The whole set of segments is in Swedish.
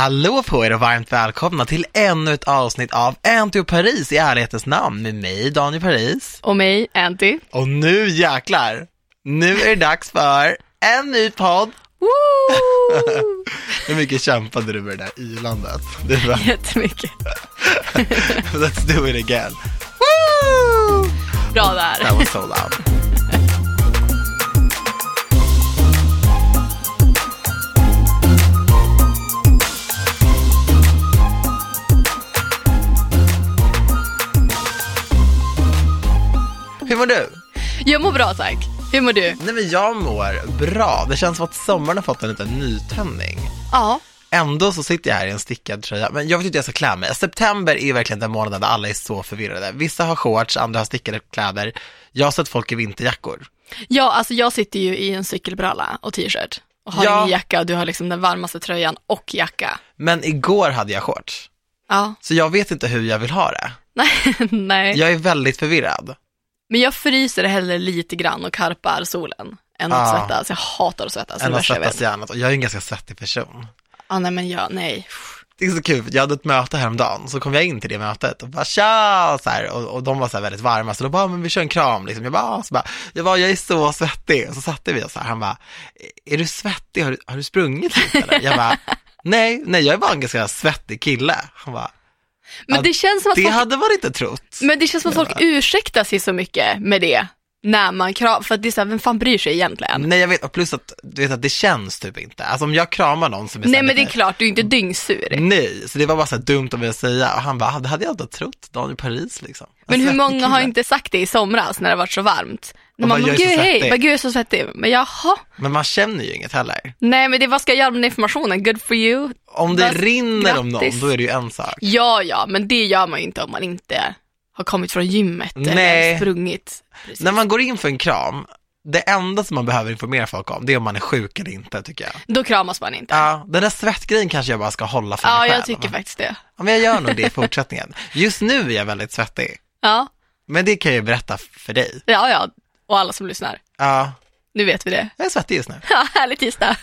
Hallå på er och varmt välkomna till ännu ett avsnitt av Anty och Paris i ärlighetens namn med mig Daniel Paris. Och mig, Anty. Och nu jäklar, nu är det dags för en ny podd. Hur mycket kämpade du med det där ylandet? Det var, Jättemycket. let's do it again. Woo! Bra That där. was so loud. Hur mår du? Jag mår bra tack. Hur mår du? Nej men jag mår bra. Det känns som att sommaren har fått en liten nytändning. Ja. Ändå så sitter jag här i en stickad tröja, men jag vet inte hur jag ska klä mig. September är ju verkligen den månaden där alla är så förvirrade. Vissa har shorts, andra har stickade kläder. Jag har sett folk i vinterjackor. Ja, alltså jag sitter ju i en cykelbralla och t-shirt och har Ja. ingen jacka och du har liksom den varmaste tröjan och jacka. Men igår hade jag shorts, Ja, så jag vet inte hur jag vill ha det. nej, nej. Jag är väldigt förvirrad. Men jag fryser hellre lite grann och karpar solen än att Ja. svettas. Jag hatar att svettas. Än att svettas. Och jag är en ganska svettig person. Ja, nej men jag, nej. Det är så kul, jag hade ett möte häromdagen, så kom jag in till det mötet och bara tja, så här, och, och de var så här väldigt varma, så då bara, men vi kör en kram liksom. Jag bara, "Ah." så bara, jag bara, jag är så svettig. Och så satte vi oss så här, han bara, är du svettig, har du, har du sprungit lite eller? Jag bara, nej, nej, jag är bara en ganska svettig kille. Han bara, Men det känns som att det folk, hade man inte trott. men det känns som att folk ursäktar sig så mycket med det. När man kram, för att det är så här, vem fan bryr sig egentligen? Nej, jag vet, och plus att, du vet att det känns typ inte. Alltså om jag kramar någon som är Nej men det är klart, du är inte dyngsur. Nej, så det var bara så dumt av mig att säga. Och han bara, "Ah, det hade jag inte trott, Daniel Paris liksom. En Men hur svettig många har inte sagt det i somras när det varit så varmt? När man bara, bara, "Jag är så gud hej, svettig." bara, gud jag är så svettig. Men jaha, Men man känner ju inget heller. nej men det, vad ska jag göra med den informationen? Good for you. Om det Bara, rinner om någon, grattis. då är det ju en sak. Ja, ja, men det gör man ju inte om man inte har kommit från gymmet Nej. eller sprungit. Precis. När man går in för en kram, det enda som man behöver informera folk om, det är om man är sjuk eller inte, tycker jag. Då kramas man inte. Ja, den där svettgrejen kanske jag bara ska hålla för Ja, mig själv. jag tycker faktiskt det. Ja, men jag gör nog det i fortsättningen. Just nu är jag väldigt svettig, Ja, men det kan jag ju berätta för dig. ja, ja. Och alla som lyssnar. Ja, Nu vet vi det. jag är svettig just nu. Ja, härlig tisdag.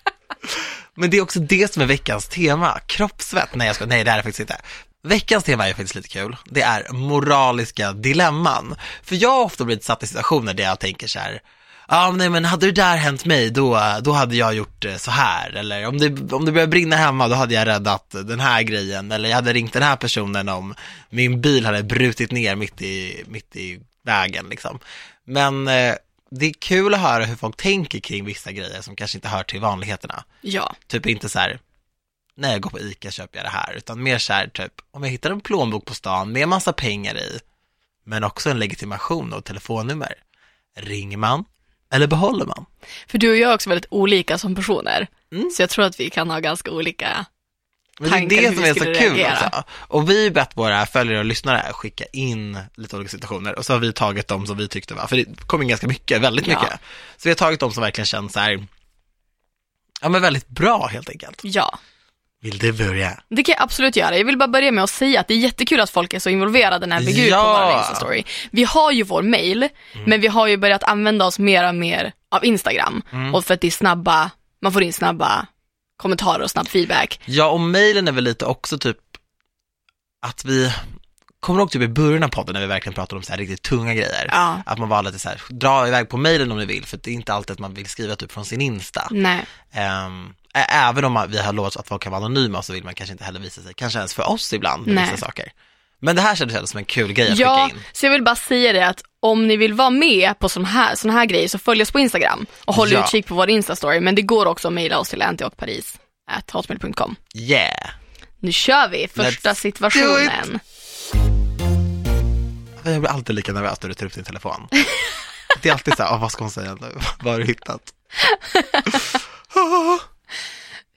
Men det är också det som är veckans tema, kroppssvett. Nej, jag ska, nej det är det faktiskt inte. Veckans tema är faktiskt lite kul. Det är moraliska dilemman. För jag har ofta blivit satt i situationer där jag tänker så här, ja ah, nej men hade det där hänt mig då, då hade jag gjort eh, så här. Eller om det, om det började brinna hemma då hade jag räddat den här grejen. Eller jag hade ringt den här personen om min bil hade brutit ner mitt i, mitt i vägen liksom. Men eh, det är kul att höra hur folk tänker kring vissa grejer som kanske inte hör till vanligheterna. Ja, Typ inte så här, när jag går på ICA köper jag det här, utan mer så här, typ, om jag hittar en plånbok på stan med massa pengar i, men också en legitimation och telefonnummer, ringer man eller behåller man? för du och jag är också väldigt olika som personer. Mm. Så jag tror att vi kan ha ganska olika Men det är det som är så kul reagera. också. Och vi har bett våra följare och lyssnare skicka in lite olika situationer och så har vi tagit dem som vi tyckte var, för det kom in ganska mycket, väldigt Ja. mycket. Så vi har tagit dem som verkligen känns så här, ja men väldigt bra helt enkelt. Ja, Vill du börja? det kan jag absolut göra. Jag vill bara börja med att säga att det är jättekul att folk är så involverade när vi lägger ut på vår Insta-story. Vi har ju vår mail, men vi har ju börjat använda oss mer och mer av Instagram. Och för att det är snabba, man får in snabba kommentarer och snabb feedback. Ja, och mejlen är väl lite också typ att vi, kommer ihåg typ i början av podden när vi verkligen pratade om så här riktigt tunga grejer? Ja. Att man var lite så här, dra iväg på mejlen om ni vill, för det är inte alltid att man vill skriva typ från sin Insta. Nej, ä- även om vi har lovat att folk kan vara anonyma så vill man kanske inte heller visa sig, kanske ens för oss ibland med Nej. vissa saker. Men det här kändes som en kul grej att ja, skicka in. så jag vill bara säga det att om ni vill vara med på sån här, sån här grejer så följ oss på Instagram och håll Ja. utkik på vår Insta-story. Men det går också att mejla oss till antiochparis.hotmail.com. Yeah! Nu kör vi första Let's situationen. Jag blir alltid lika nervös när du tar upp din telefon. Det är alltid så här, "Åh, vad ska hon säga nu? Vad har du hittat?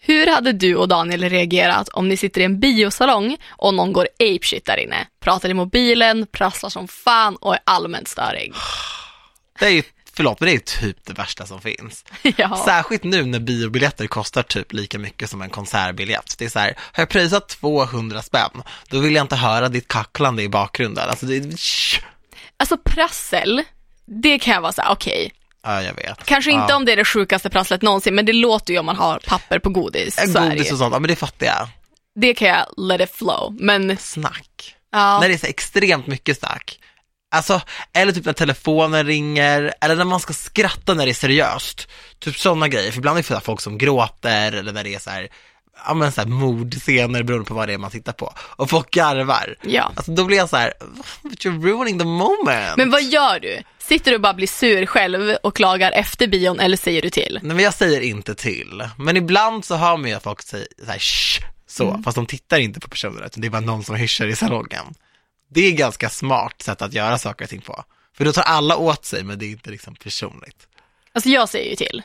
Hur hade du och Daniel reagerat om ni sitter i en biosalong och någon går apeshit där inne? Pratar i mobilen, prasslar som fan och är allmänt störig. Det är ju, förlåt, men det är typ det värsta som finns. ja. Särskilt nu när biobiljetter kostar typ lika mycket som en konsertbiljett. Det är så här, har jag prisat 200 spänn, då vill jag inte höra ditt kacklande i bakgrunden. Alltså det. Alltså prassel, det kan jag vara såhär, okej, Ja, jag vet. Kanske inte ja. om det är det sjukaste prasslet någonsin, men det låter ju om man har papper på godis. Det, Godis och sånt, ja men det fattar jag. det kan jag let it flow. Men Snack. ja, När det är så extremt mycket snack. Alltså, eller typ när telefonen ringer, eller när man ska skratta när det är seriöst. Typ sådana grejer, för ibland är det folk som gråter, eller när det är så här, ja men så här mordscener beroende på vad det är man tittar på. Och folk garvar. ja. Alltså då blir jag så här, but you're ruining the moment. Men vad gör du? Sitter du och bara blir sur själv och klagar efter bion eller säger du till? Nej men jag säger inte till. Men ibland så hör man ju att folk säger så här, Shh! så, Mm. fast de tittar inte på personen, utan det är bara någon som hyschar i salongen. Det är ganska smart sätt att göra saker och ting på. För då tar alla åt sig, men det är inte liksom personligt. Alltså jag säger ju till.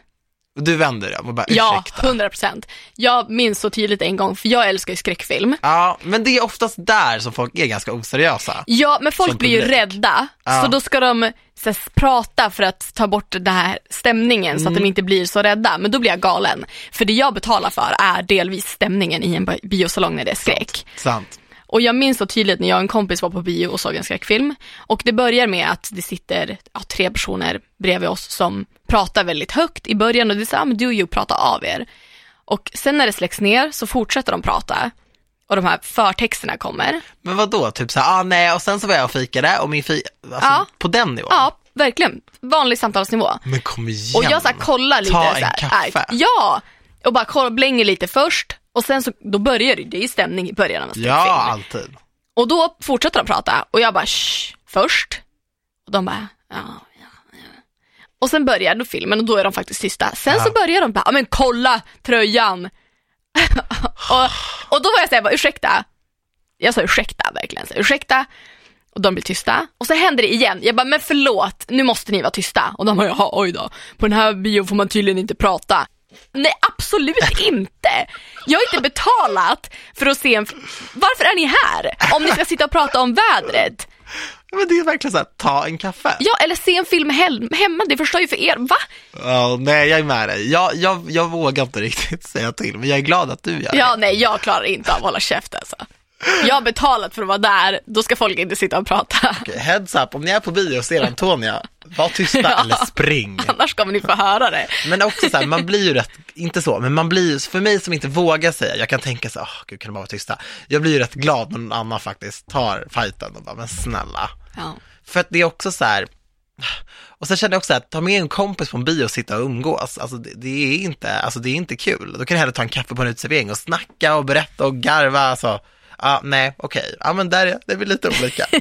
Du vänder dig och bara Ja, ursäkta. 100 procent. Jag minns så tydligt en gång, för jag älskar ju skräckfilm. Ja, men det är oftast där som folk är ganska oseriösa. Ja, men folk blir ju rädda, Ja. så då ska de så här, prata för att ta bort den här stämningen så att de inte blir så rädda. Men då blir jag galen. För det jag betalar för är delvis stämningen i en bi- biosalong när det är skräck. Sant. Och jag minns så tydligt när jag och en kompis var på bio och såg en skräckfilm. Och det börjar med att det sitter ja, tre personer bredvid oss som pratar väldigt högt i början och det är så här, "Ah, men du och you prata av er. Och sen när det släcks ner så fortsätter de prata. Och de här förtexterna kommer. Men vad då? typ så här, ah, nej, och sen så var jag och fikade och min fi, alltså Ja. på den nivån. Ja, verkligen. Vanlig samtalsnivå. Men kom igen. Och jag så här, kollar lite. Ta en här, kaffe. "Aj, Ja, och bara kolla, blänger lite först. Och sen så, då börjar det, det är stämning i början av en. Ja, alltid. Och då fortsätter de prata och jag bara shh, först. Och de bara ja, ja, ja. Och sen börjar då filmen och då är de faktiskt tysta. Sen Ja. så börjar de bara, men kolla tröjan. och, och då var jag såhär, ursäkta. Jag sa ursäkta verkligen, så, ursäkta. Och de blir tysta. Och så händer det igen. Jag bara, men förlåt, nu måste ni vara tysta. Och de bara, jaha, oj då. På den här bion får man tydligen inte prata. Nej, absolut inte. Jag har inte betalat för att se en... Varför är ni här? Om ni ska sitta och prata om vädret. Men det är verkligen så här, ta en kaffe. Ja, eller se en film he- hemma, det förstör ju för er. Va? Ja, nej, jag är med dig. Jag, jag, jag vågar inte riktigt säga till, men jag är glad att du gör Ja, det. nej, jag klarar inte av att hålla käft alltså. Jag har betalat för att vara där, då ska folk inte sitta och prata. Okej, Heads up, om ni är på bio och ser Antonia, var tysta Ja. eller spring. Annars kommer ni få höra det. Men också så här, man blir ju rätt, inte så, men man blir ju, för mig som inte vågar säga, jag kan tänka så, åh gud kan de bara vara tysta. Jag blir ju rätt glad när någon annan faktiskt tar fighten och bara, men snälla. Ja. För att det är också så här, och sen känner jag också att ta med en kompis på en bio och sitta och umgås, alltså det, det är inte, alltså det är inte kul. Då kan du hellre ta en kaffe på en uteservering och snacka och berätta och garva, alltså, ja, nej, okej, ja men där är, det vi lite olika.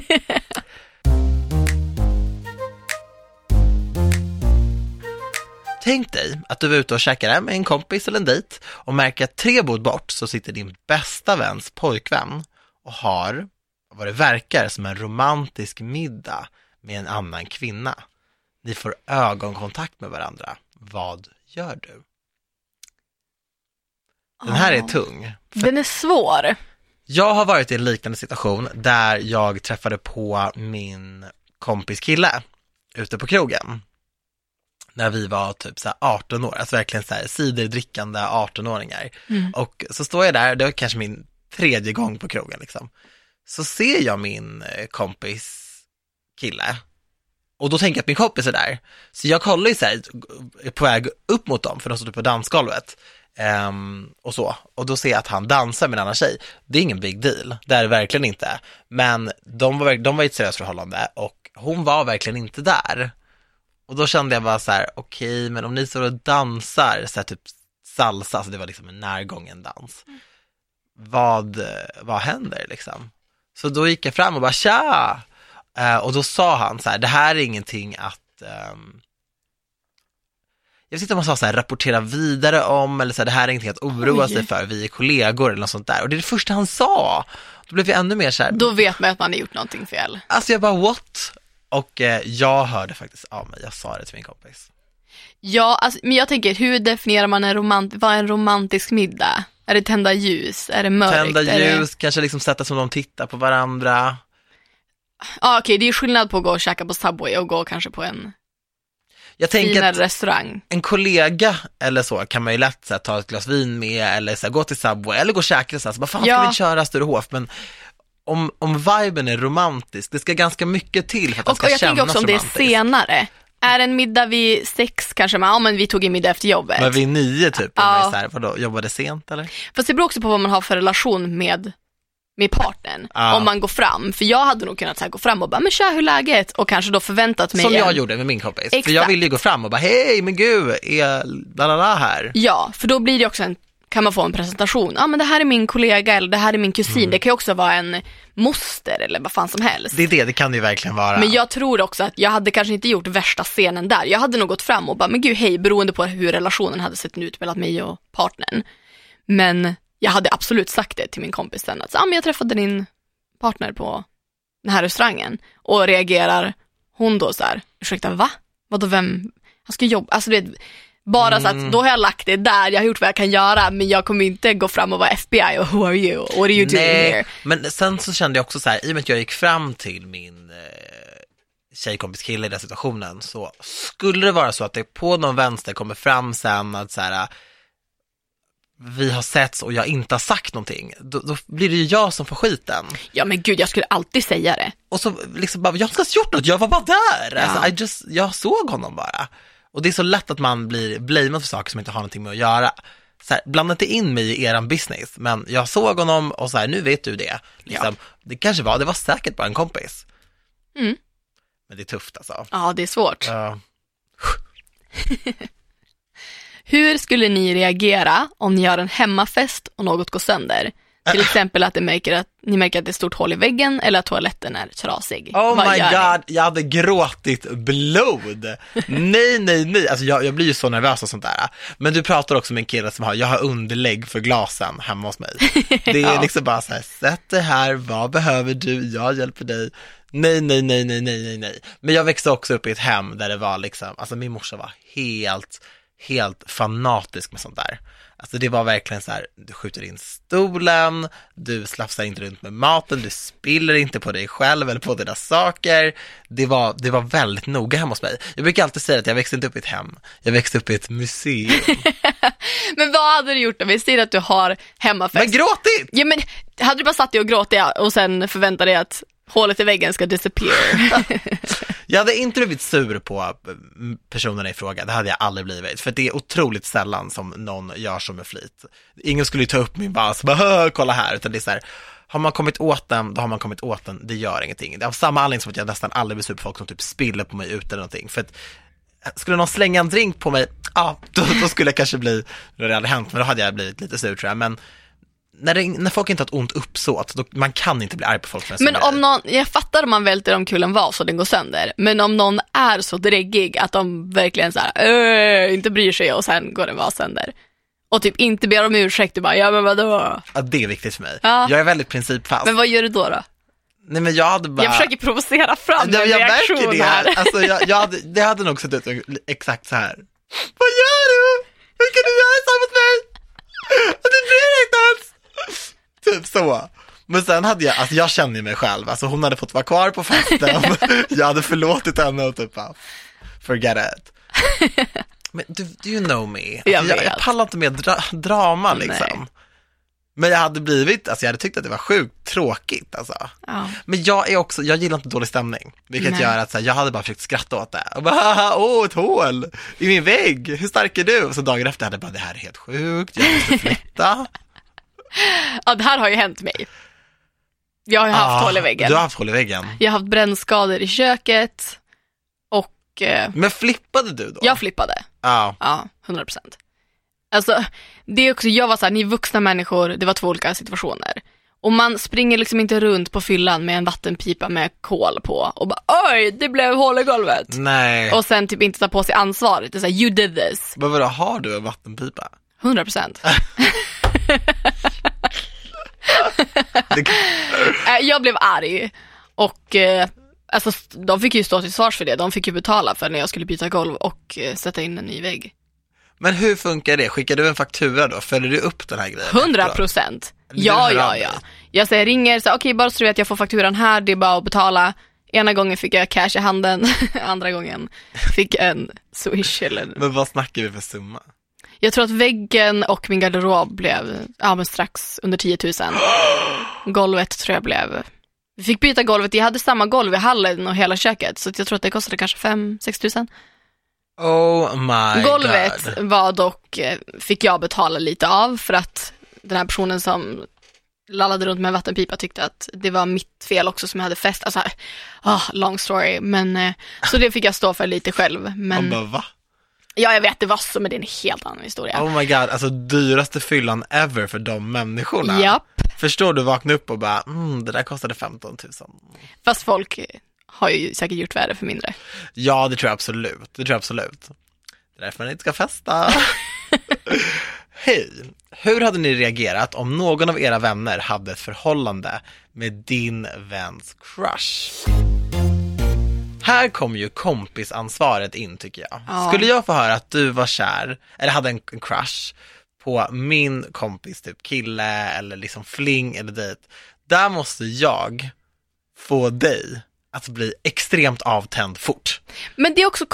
Tänk dig att du är ute och käkar med en kompis eller en dejt och märker att tre bord bort så sitter din bästa väns pojkvän och har, vad det verkar, som en romantisk middag med en annan kvinna. Ni får ögonkontakt med varandra. Vad gör du? Den här är tung. Den är svår. Jag har varit i en liknande situation där jag träffade på min kompis kille ute på krogen. När vi var typ så här 18 år, alltså verkligen så här ciderdrickande 18-åringar. Mm. Och så står jag där, det var kanske min tredje gång på krogen liksom. Så ser jag min eh, kompis kille och då tänker jag att min kompis är där. Så jag kollar ju så här, är på väg upp mot dem, för de står typ på dansgolvet. Ehm, och så, och då ser jag att han dansar med en annan tjej. Det är ingen big deal, det är det verkligen inte. Men de var, de var i ett seriöst förhållande och hon var verkligen inte där. Och då kände jag bara så här, okej, men om ni står och dansar, så här typ salsa, alltså det var liksom en närgången dans. Vad, vad händer liksom? Så då gick jag fram och bara tja! Eh, och då sa han så här, det här är ingenting att ehm, jag vet inte om han sa så här, rapportera vidare om, eller så här, det här är ingenting att oroa Oj. sig för, vi är kollegor eller något sånt där. Och det är det första han sa. Då blev jag ännu mer så här, Då vet man att man har gjort någonting fel. alltså jag bara what? Och eh, jag hörde faktiskt av mig, jag sa det till min kompis. Ja, alltså, men jag tänker, hur definierar man en romant vad är en romantisk middag? Är det tända ljus? Är det mörkt? Tända Är det... ljus, kanske liksom sätta som de tittar på varandra. Ja, okej, det är skillnad på att gå och käka på Subway och gå kanske på en Jag tänker att restaurang. en kollega eller så kan man ju lätt så här, ta ett glas vin med eller så här, gå till Subway eller gå och käka någonstans. Bara fan ska Ja. vi inte köra Sturehof? Men om, om viben är romantisk, det ska ganska mycket till för att Och, det ska och jag tänker kännas också om det är senare. är en middag vid sex kanske, man, ja men vi tog en middag efter jobbet. Men vid nio typ, Ja. så här, vadå, jobbade sent eller? Fast det beror också på vad man har för relation med, med partnern. Ja. Om man går fram, för jag hade nog kunnat här, gå fram och bara, men tja hur läget? Och kanske då förväntat mig Som jag en- gjorde med min kompis. Exakt. För jag ville ju gå fram och bara, hej men gud, är la här? Ja, för då blir det också en, kan man få en presentation. Ja men det här är min kollega eller det här är min kusin. Mm. Det kan ju också vara en moster eller vad fan som helst. Det är det, det kan det ju verkligen vara. Men jag tror också att jag hade kanske inte gjort värsta scenen där. Jag hade nog gått fram och bara, men gud hej, beroende på hur relationen hade sett ut mellan mig och partnern. Men jag hade absolut sagt det till min kompis sen, att ah, men jag träffade din partner på den här restaurangen. Och reagerar hon då så här, ursäkta va? Vadå vem? Han ska jobba, alltså du bara så Mm. att då har jag lagt det där, jag har gjort vad jag kan göra, men jag kommer inte gå fram och vara FBI och who are you? What are you doing Nej, here? men sen så kände jag också så här, i och med att jag gick fram till min eh, tjejkompis kille i den situationen, så skulle det vara så att det på någon vänster kommer fram sen att så här, vi har setts och jag inte har sagt någonting, då, då blir det ju jag som får skiten. Ja men gud, jag skulle alltid säga det. Och så liksom bara, jag har inte ens gjort något, jag var bara där. Ja. Alltså, I just, jag såg honom bara. Och det är så lätt att man blir blamead för saker som inte har någonting med att göra. Så här, blanda inte in mig i eran business, men jag såg honom och så här, nu vet du det. Liksom, Det kanske var, det var säkert bara en kompis. Mm. Men det är tufft alltså. Ja, det är svårt. Ja. Hur skulle ni reagera om ni gör en hemmafest och något går sönder? Till exempel att, det märker att ni märker att det är stort hål i väggen eller att toaletten är trasig. Oh Vad my god, jag hade gråtit blod. nej, nej, nej, alltså jag, jag blir ju så nervös och sånt där. Men du pratar också med en kille som har, jag har underlägg för glasen hemma hos mig. Det är Ja. liksom bara så här, sätt dig här, vad behöver du, jag hjälper dig. Nej, nej, nej, nej, nej, nej, nej. Men jag växte också upp i ett hem där det var liksom, alltså min morsa var helt, helt fanatisk med sånt där. Alltså det var verkligen så här, du skjuter in stolen, du slafsar inte runt med maten, du spiller inte på dig själv eller på dina saker. Det var, det var väldigt noga hemma hos mig. Jag brukar alltid säga att jag växte inte upp i ett hem, jag växte upp i ett museum. Men vad hade du gjort om vi säger att du har hemmafest? Men gråtit! Ja men, hade du bara satt dig och gråtit och sen förväntat dig att hålet i väggen ska disappear? Jag hade inte blivit sur på personerna i fråga, det hade jag aldrig blivit. För det är otroligt sällan som någon gör så med flit. Ingen skulle ju ta upp min vas och bara, kolla här, utan det är så här, har man kommit åt den, då har man kommit åt den, det gör ingenting. Det är av samma anledning som att jag nästan aldrig blir sur på folk som typ spiller på mig ute eller någonting. För att skulle någon slänga en drink på mig, ja, då, då skulle jag kanske bli, det hade aldrig hänt, men då hade jag blivit lite sur tror jag. Men när, det, när folk inte har ett ont uppsåt, då, man kan inte bli arg på folk sån Men om någon, jag fattar om man välter omkull en vas och den går sönder, men om någon är så dräggig att de verkligen så här, "Öh", inte bryr sig och sen går en vas sönder. Och typ inte ber om ursäkt, du bara, ja men vadå? Ja, det är viktigt för mig. Ja. Jag är väldigt principfast. Men vad gör du då? då? Nej men jag hade bara... Jag försöker provocera fram Ja, en jag reaktion märker det. här. Alltså, jag, jag hade, det hade nog sett ut exakt så här. Vad gör du? Hur kan du göra så mot mig? Du bryr dig inte ens. Typ så. Men sen hade jag, alltså jag känner mig själv, alltså hon hade fått vara kvar på festen, jag hade förlåtit henne och typ bara, forget it. Men du, you know me? Alltså, Jag jag pallar inte med dra, drama liksom. Nej. Men jag hade blivit, alltså jag hade tyckt att det var sjukt tråkigt alltså. Ja. Men jag är också, jag gillar inte dålig stämning. Vilket Nej. gör att så här, jag hade bara försökt skratta åt det. Och bara, "Haha, åh ett hål i min vägg, hur stark är du? Och så dagen efter hade jag bara, det här är helt sjukt, jag måste flytta. ja, det här har ju hänt mig. Jag har ju haft Ah, hål i väggen. Du har haft hål i väggen. Jag har haft brännskador i köket och eh, Men flippade du då? jag flippade. Ja. Ja, 100 procent. Alltså, det är också, jag var såhär, ni är vuxna människor, det var två olika situationer. Och man springer liksom inte runt på fyllan med en vattenpipa med kol på och bara oj, det blev hål i golvet. Nej. Och sen typ inte ta på sig ansvaret. Det är såhär, you did this. Men vadå, har du en vattenpipa? 100 procent. Äh, jag blev arg och eh, alltså, de fick ju stå till svars för det. De fick ju betala för när jag skulle byta golv och eh, sätta in en ny vägg. men hur funkar det? Skickar du en faktura då? Följer du upp den här grejen? 100 efteråt? procent. Ja, ja, ja. Jag säger, ringer, okej bara så du vet jag får fakturan här, det är bara att betala. Ena gången fick jag cash i handen, andra gången fick jag en swish eller... Men vad snackar vi för summa? Jag tror att väggen och min garderob blev, ja men strax under 10 000. Golvet tror jag blev Vi fick byta golvet, jag hade samma golv i hallen och hela köket, så jag tror att det kostade kanske 5-6 tusen. Oh my Golvet god. var dock, eh, fick jag betala lite av för att den här personen som lallade runt med en vattenpipa tyckte att det var mitt fel också som jag hade fest. Alltså, ah, long story. Men, eh, så det fick jag stå för lite själv. Men, bara, va? Ja, jag vet det var så, men det är en helt annan historia. Oh my god, alltså dyraste fyllan ever för de människorna. Japp, Förstår du vakna upp och bara, mm, det där kostade 15 000. fast folk har ju säkert gjort värre för mindre. Ja, det tror jag absolut. Det tror jag absolut. Det är därför man inte ska festa. Hej! Hur hade ni reagerat om någon av era vänner hade ett förhållande med din väns crush? Här kommer ju kompisansvaret in tycker jag. Ja. Skulle jag få höra att du var kär, eller hade en, crush på min kompis, typ kille eller liksom fling eller dejt. Där måste jag få dig att bli extremt avtänd fort. Men det är också,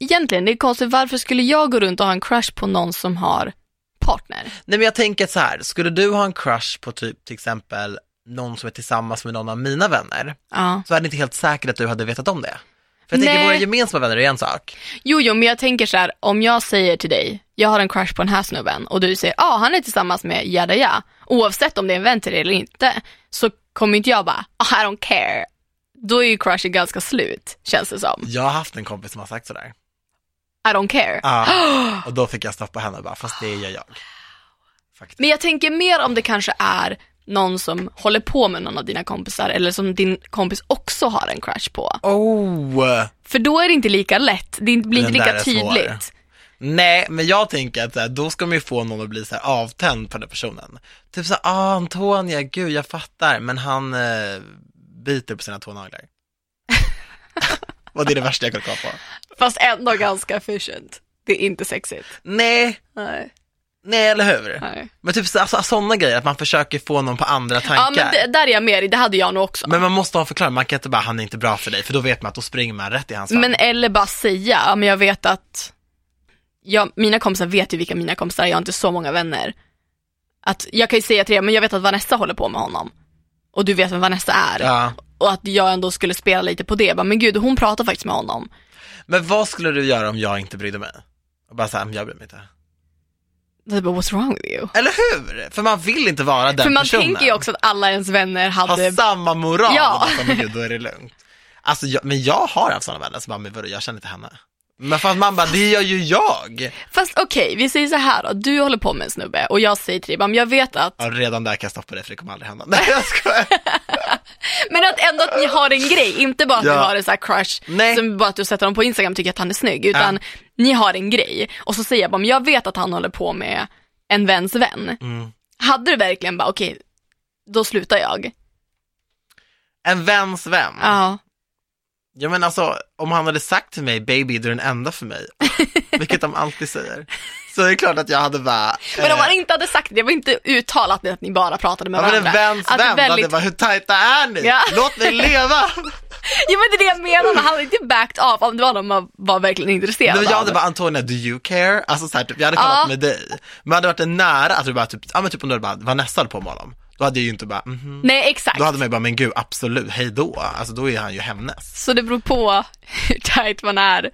egentligen, det är konstigt, varför skulle jag gå runt och ha en crush på någon som har partner? Nej men jag tänker så här, skulle du ha en crush på typ till exempel någon som är tillsammans med någon av mina vänner, Ja. så är det inte helt säkert att du hade vetat om det. För jag tänker Nej. våra gemensamma vänner är en sak. Jo, jo, men jag tänker så här, om jag säger till dig, jag har en crush på den här snubben och du säger, ja, ah, han är tillsammans med Jada ja. Oavsett om det är en vän till dig eller inte, så kommer inte jag bara, oh, I don't care. Då är ju crushen ganska slut, känns det som. Jag har haft en kompis som har sagt sådär. I don't care. Ja, och då fick jag stoppa henne och bara, fast det gör jag. Faktiskt. Men jag tänker mer om det kanske är någon som håller på med någon av dina kompisar eller som din kompis också har en crush på. Oh! För då är det inte lika lätt, det blir inte lika tydligt. Nej, men jag tänker att här, då ska man ju få någon att bli så här avtänd på den personen. Typ så här, ah Antonia, gud jag fattar, men han eh, biter på sina tånaglar. och det är det värsta jag kan komma på. Fast ändå ganska efficient. Det är inte sexigt. Nej, Nej. Nej eller hur? Nej. Men typ så- alltså, sådana grejer, att man försöker få någon på andra Ja tankar. men det, där är jag med i, det hade jag nog också. Men man måste ha en förklaring, man kan inte bara, han är inte bra för dig, för då vet man att då springer man rätt i hans famn. Men eller bara säga, ja, men jag vet att, jag, mina kompisar vet ju vilka mina kompisar är, jag har inte så många vänner. Att jag kan ju säga till er, men jag vet att Vanessa håller på med honom. Och du vet vem Vanessa är. Ja. Och att jag ändå skulle spela lite på det, bara, men gud hon pratar faktiskt med honom. Men vad skulle du göra om jag inte brydde mig? Och bara såhär, jag bryr mig inte. Bara, what's wrong with you? Eller hur? För man vill inte vara den För man personen. tänker ju också att alla ens vänner hade, Ha samma moral. Ja. Bara, men gud, då är det lugnt. Alltså, jag, men jag har haft sådana vänner som bara, men vadå, jag känner inte henne. Men för att man bara, det gör ju jag. fast okej, vi säger så här då, du håller på med en snubbe och jag säger till dig, men jag vet att, Ja, redan där kan jag stoppa det för det kommer aldrig hända. Nej jag skojar. men att ändå att ni har en grej, inte bara att Ja. ni har en sån här crush, Nej. som bara att du sätter honom på Instagram och tycker att han är snygg, utan ni har en grej. Och så säger jag bara, men jag vet att han håller på med en väns vän. Mm. Hade du verkligen bara, okej, då slutar jag? En väns vän. Ja. Ja men alltså, om han hade sagt till mig, baby du är den enda för mig, vilket de alltid säger, så är det klart att jag hade bara, Men om eh, han inte hade sagt det, det var inte uttalat att ni bara pratade med Ja men en varandra. väns Att vän, väldigt... väldigt... bara, hur tajta är ni? Ja. Låt mig leva! Ja men det är det jag menar, han hade inte backed off om det var någon man var verkligen intresserad Men jag av. hade bara, Antonia, do you care? Alltså så här, typ, jag hade kollat Ja. med dig. Men hade varit nära, att du bara typ, ja men typ om du hade bara, Vanessa höll på med honom. Då hade jag ju inte bara, mhm. Nej exakt. Då hade man ju bara, men gud absolut, hej då. Alltså då är han ju hennes. Så det beror på hur tight man är.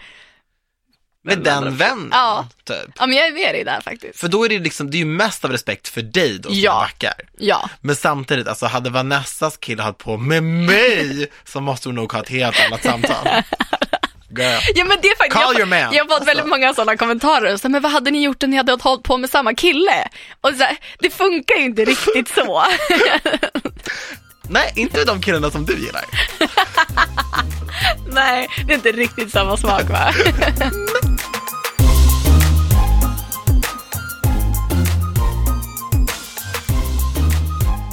Med den vännen, Ja. typ. Ja men jag är med dig där faktiskt. För då är det liksom, det är ju mest av respekt för dig då som Ja. backar. Ja. Men samtidigt, alltså hade Vanessas kille hållit på med mig så måste hon nog ha ett helt annat samtal. Girl. Ja men det är faktiskt, Call jag, your man. jag har fått väldigt Alltså. många sådana kommentarer, så, men vad hade ni gjort om ni hade hållit på med samma kille? Och så det funkar ju inte riktigt så. Nej, inte de killarna som du gillar. Nej, det är inte riktigt samma smak va?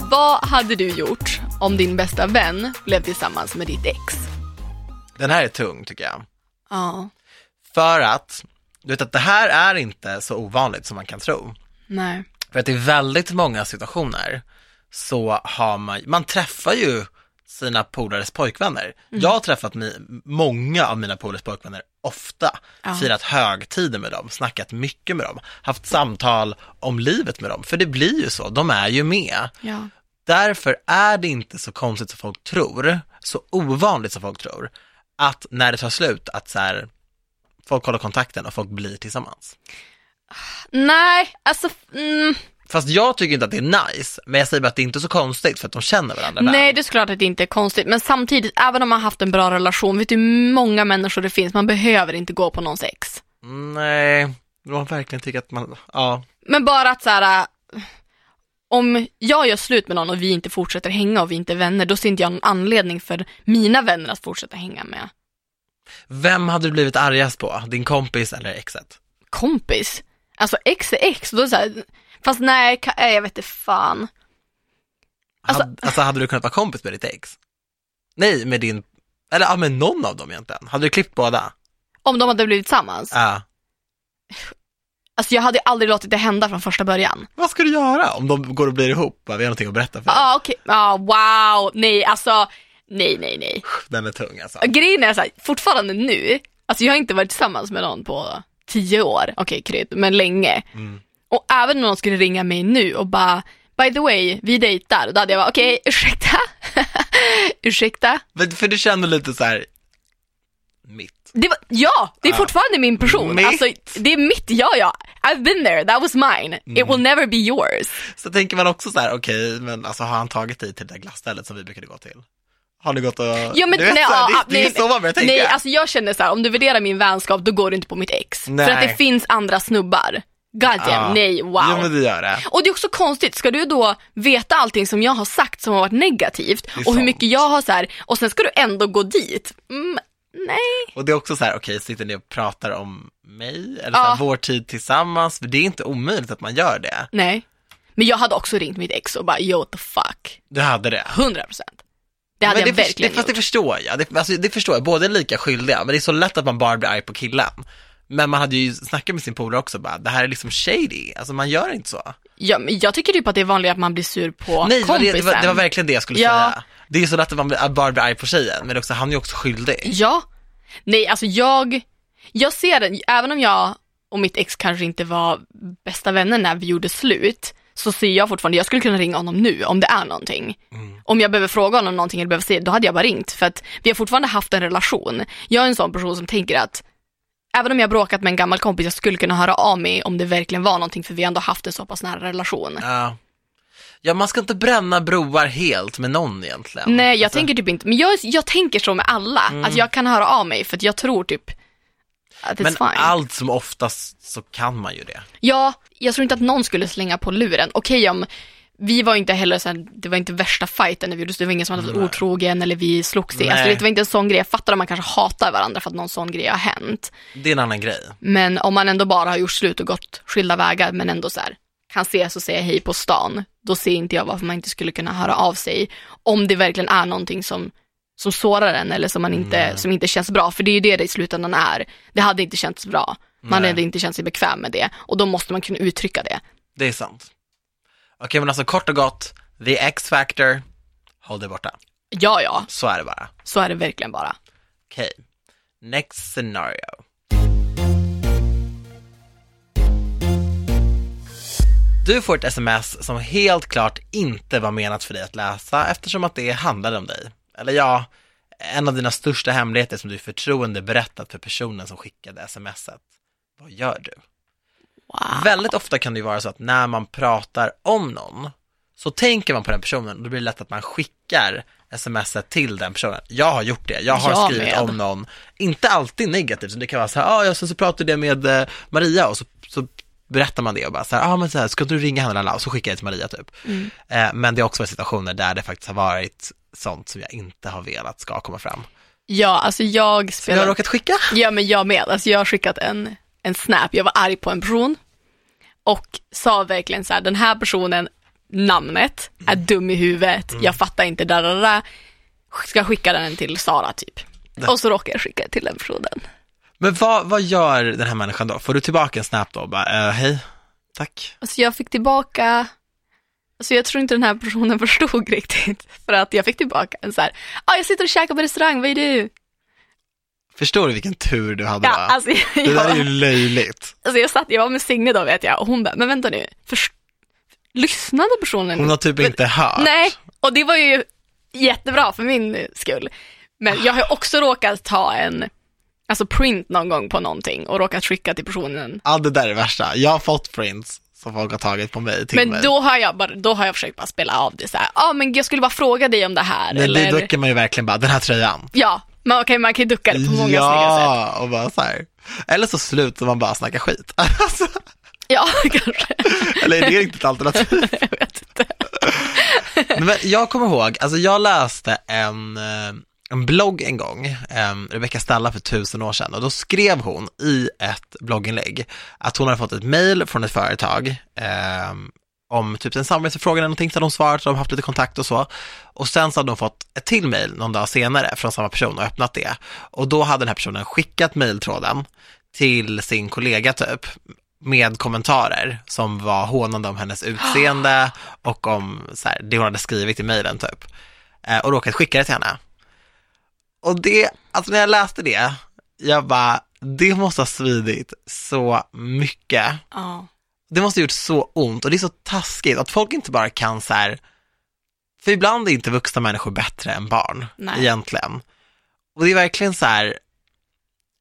Vad hade du gjort om din bästa vän blev tillsammans med ditt ex? Den här är tung tycker jag. Ja, För att, du vet att det här är inte så ovanligt som man kan tro. nej. För att i väldigt många situationer så har man, man träffar ju sina polares pojkvänner. Jag har träffat mi, många av mina polares pojkvänner ofta, Ja. firat högtider med dem, snackat mycket med dem, haft samtal om livet med dem. För det blir ju så, de är ju med. Ja. Därför är det inte så konstigt som folk tror, så ovanligt som folk tror, att när det tar slut, att så här, folk håller kontakten och folk blir tillsammans. Nej, alltså, mm, Fast jag tycker inte att det är nice, men jag säger bara att det är inte så konstigt för att de känner varandra väl. nej det är såklart att det inte är konstigt. Men samtidigt, även om man har haft en bra relation, vet du hur många människor det finns, man behöver inte gå på någons ex. Nej, man verkligen tycker att man, ja. Men bara att så här. Om jag gör slut med någon och vi inte fortsätter hänga och vi inte är vänner, då ser inte jag någon anledning för mina vänner att fortsätta hänga med. Vem hade du blivit argast på? Din kompis eller exet? Kompis. Alltså ex är ex, då är det så här, fast nej, nej, jag vet inte fan. Alltså- Alltså, alltså hade du kunnat vara kompis med ditt ex? Nej, med din, eller ja, med någon av dem egentligen. Hade du klippt båda? Om de hade blivit tillsammans. Ja. Alltså jag hade aldrig låtit det hända från första början. Vad ska du göra om de går och blir ihop? Vi har någonting att berätta för Ja, dig. ah, okej, ja wow, nej alltså, nej nej nej. Den är tung alltså. Grejen är så här, fortfarande nu, alltså jag har inte varit tillsammans med någon på tio år, okej krydd, men länge. Mm. Och även om någon skulle ringa mig nu och bara, by the way, vi dejtar, då hade jag bara, okej, ursäkta? ursäkta? Men för du känner lite så här mitt. Det var, ja, det är fortfarande min person. Mitt. Alltså, det är mitt, ja ja. I've been there, that was mine. Mm. It will never be yours. Så tänker man också så här, okej, men alltså har han tagit dig till det där glassstället som vi brukade gå till? Har ni gått och, Ja, men, du vet, nej, så här, ja, det, det är så man börjar tänka. Nej, alltså jag känner så här, om du värderar min vänskap, då går du inte på mitt ex. Nej. För att det finns andra snubbar. God damn, Ja. nej, wow. Jo men det gör det. Och det är också konstigt, ska du då veta allting som jag har sagt som har varit negativt och sant. hur mycket jag har så här, och sen ska du ändå gå dit? Mm, nej. Och det är också så här, okej, sitter ni och pratar om mig? Eller så Ja. här, vår tid tillsammans? För det är inte omöjligt att man gör det. Nej. Men jag hade också ringt mitt ex och bara, yo what the fuck. Du hade det. 100 procent. Det hade men jag det, verkligen det, fast det gjort. förstår jag. Det, alltså, det förstår jag, båda är lika skyldiga, men det är så lätt att man bara blir arg på killen. Men man hade ju snackat med sin polare också bara, det här är liksom shady, alltså man gör inte så. Ja, men jag tycker typ att det är vanligare att man blir sur på Nej, det var, det, kompisen. det, det var verkligen det jag skulle Ja. säga. Det är så lätt att man blir, bara blir arg på tjejen, men också, han är ju också skyldig. Ja. Nej, alltså jag, jag ser det, även om jag och mitt ex kanske inte var bästa vänner när vi gjorde slut, så ser jag fortfarande, jag skulle kunna ringa honom nu om det är någonting. Mm. Om jag behöver fråga honom någonting eller behöver se, då hade jag bara ringt. För att vi har fortfarande haft en relation. Jag är en sån person som tänker att Även om jag bråkat med en gammal kompis, jag skulle kunna höra av mig om det verkligen var någonting, för vi har ändå haft en så pass nära relation. Ja. Ja, man ska inte bränna broar helt med någon egentligen. Nej, jag Alltså, tänker typ inte, men jag, jag tänker så med alla, att jag kan höra av mig, för att jag tror typ att Men fine. allt som oftast så kan man ju det. Ja, jag tror inte att någon skulle slänga på luren. Okej om, vi var inte heller här, det var inte värsta fighten när vi gjorde det var ingen som hade varit otrogen eller vi slogs. det. Alltså, det var inte en sån grej, jag fattar om man kanske hatar varandra för att någon sån grej har hänt. Det är en annan grej. Men om man ändå bara har gjort slut och gått skilda vägar men ändå så här, kan ses och säga hej på stan, då ser inte jag varför man inte skulle kunna höra av sig. Om det verkligen är någonting som, som sårar en eller som, man inte, som inte känns bra. För det är ju det det i slutändan är. Det hade inte känts bra. Man Nej. hade inte känt sig bekväm med det. Och då måste man kunna uttrycka det. Det är sant. Okej, men alltså kort och gott, the X-factor, håll dig borta. Ja, ja, Så är det bara. så är det verkligen bara. Okej, next scenario. Du får ett sms som helt klart inte var menat för dig att läsa eftersom att det handlade om dig. Eller ja, en av dina största hemligheter som du i förtroende berättat för personen som skickade smset. Vad gör du? Wow. Väldigt ofta kan det ju vara så att när man pratar om någon så tänker man på den personen och då blir det lätt att man skickar smset till den personen. Jag har gjort det, jag har Jag skrivit med. om någon, inte alltid negativt, så det kan vara så här, ah, ja, sen så pratade jag med eh, Maria och så, så berättar man det och bara så här, ah, men så här, ska du ringa henne eller och så skickar jag det till Maria typ. Mm. Eh, men det är också varit situationer där det faktiskt har varit sånt som jag inte har velat ska komma fram. Ja, alltså jag Så jag har spelar... råkat skicka. Ja, men jag med. Alltså jag har skickat en, en snap. Jag var arg på en person och sa verkligen så här, den här personen, namnet, är dum i huvudet, jag fattar inte, där, där, där. Ska skicka den till Sara typ. Och så råkar jag skicka till den personen. Men vad, vad gör den här människan då? Får du tillbaka en snap då bara, eh, hej, tack. Alltså jag fick tillbaka, alltså jag tror inte den här personen förstod riktigt. För att jag fick tillbaka en så här, ah, jag sitter och käkar på restaurang, vad är du? Förstår du vilken tur du hade Ja, va? alltså, jag, Det där är ju löjligt. alltså jag satt, jag var med Signe då vet jag och hon bara, men vänta nu, först, lyssnade personen? Hon har typ inte hört. Nej, och det var ju jättebra för min skull. Men jag har också råkat ta en alltså print någon gång på någonting och råkat skicka till personen. Ja, det där är det värsta. Jag har fått prints som folk har tagit på mig, Men mig. då har jag bara, då har jag försökt bara spela av det så här. ja ah, men jag skulle bara fråga dig om det här. Men eller... det, då kan man ju verkligen bara, den här tröjan. Ja, men okej man kan ju ducka det på många snygga sätt. Ja, och bara så här. Eller så slutar man bara snacka skit. Alltså, Ja, kanske. eller är det riktigt alternativ? jag vet inte. Men jag kommer ihåg, alltså jag läste en, eh, en blogg en gång, eh, Rebecca Stella för tusen år sedan och då skrev hon i ett blogginlägg att hon hade fått ett mail från ett företag eh, om typ en samarbetsförfrågan eller någonting, så hade hon svarat, de haft lite kontakt och så. Och sen så hade hon fått ett till mail någon dag senare från samma person och öppnat det. Och då hade den här personen skickat mailtråden till sin kollega typ, med kommentarer som var hånande om hennes utseende och om så här, det hon hade skrivit i mejlen typ. Eh, och råkat skicka det till henne. Och det, alltså när jag läste det, jag bara, det måste ha svidit så mycket. Ja. Det måste ha gjort så ont och det är så taskigt att folk inte bara kan så här, för ibland är inte vuxna människor bättre än barn, Nej. egentligen. Och det är verkligen så här,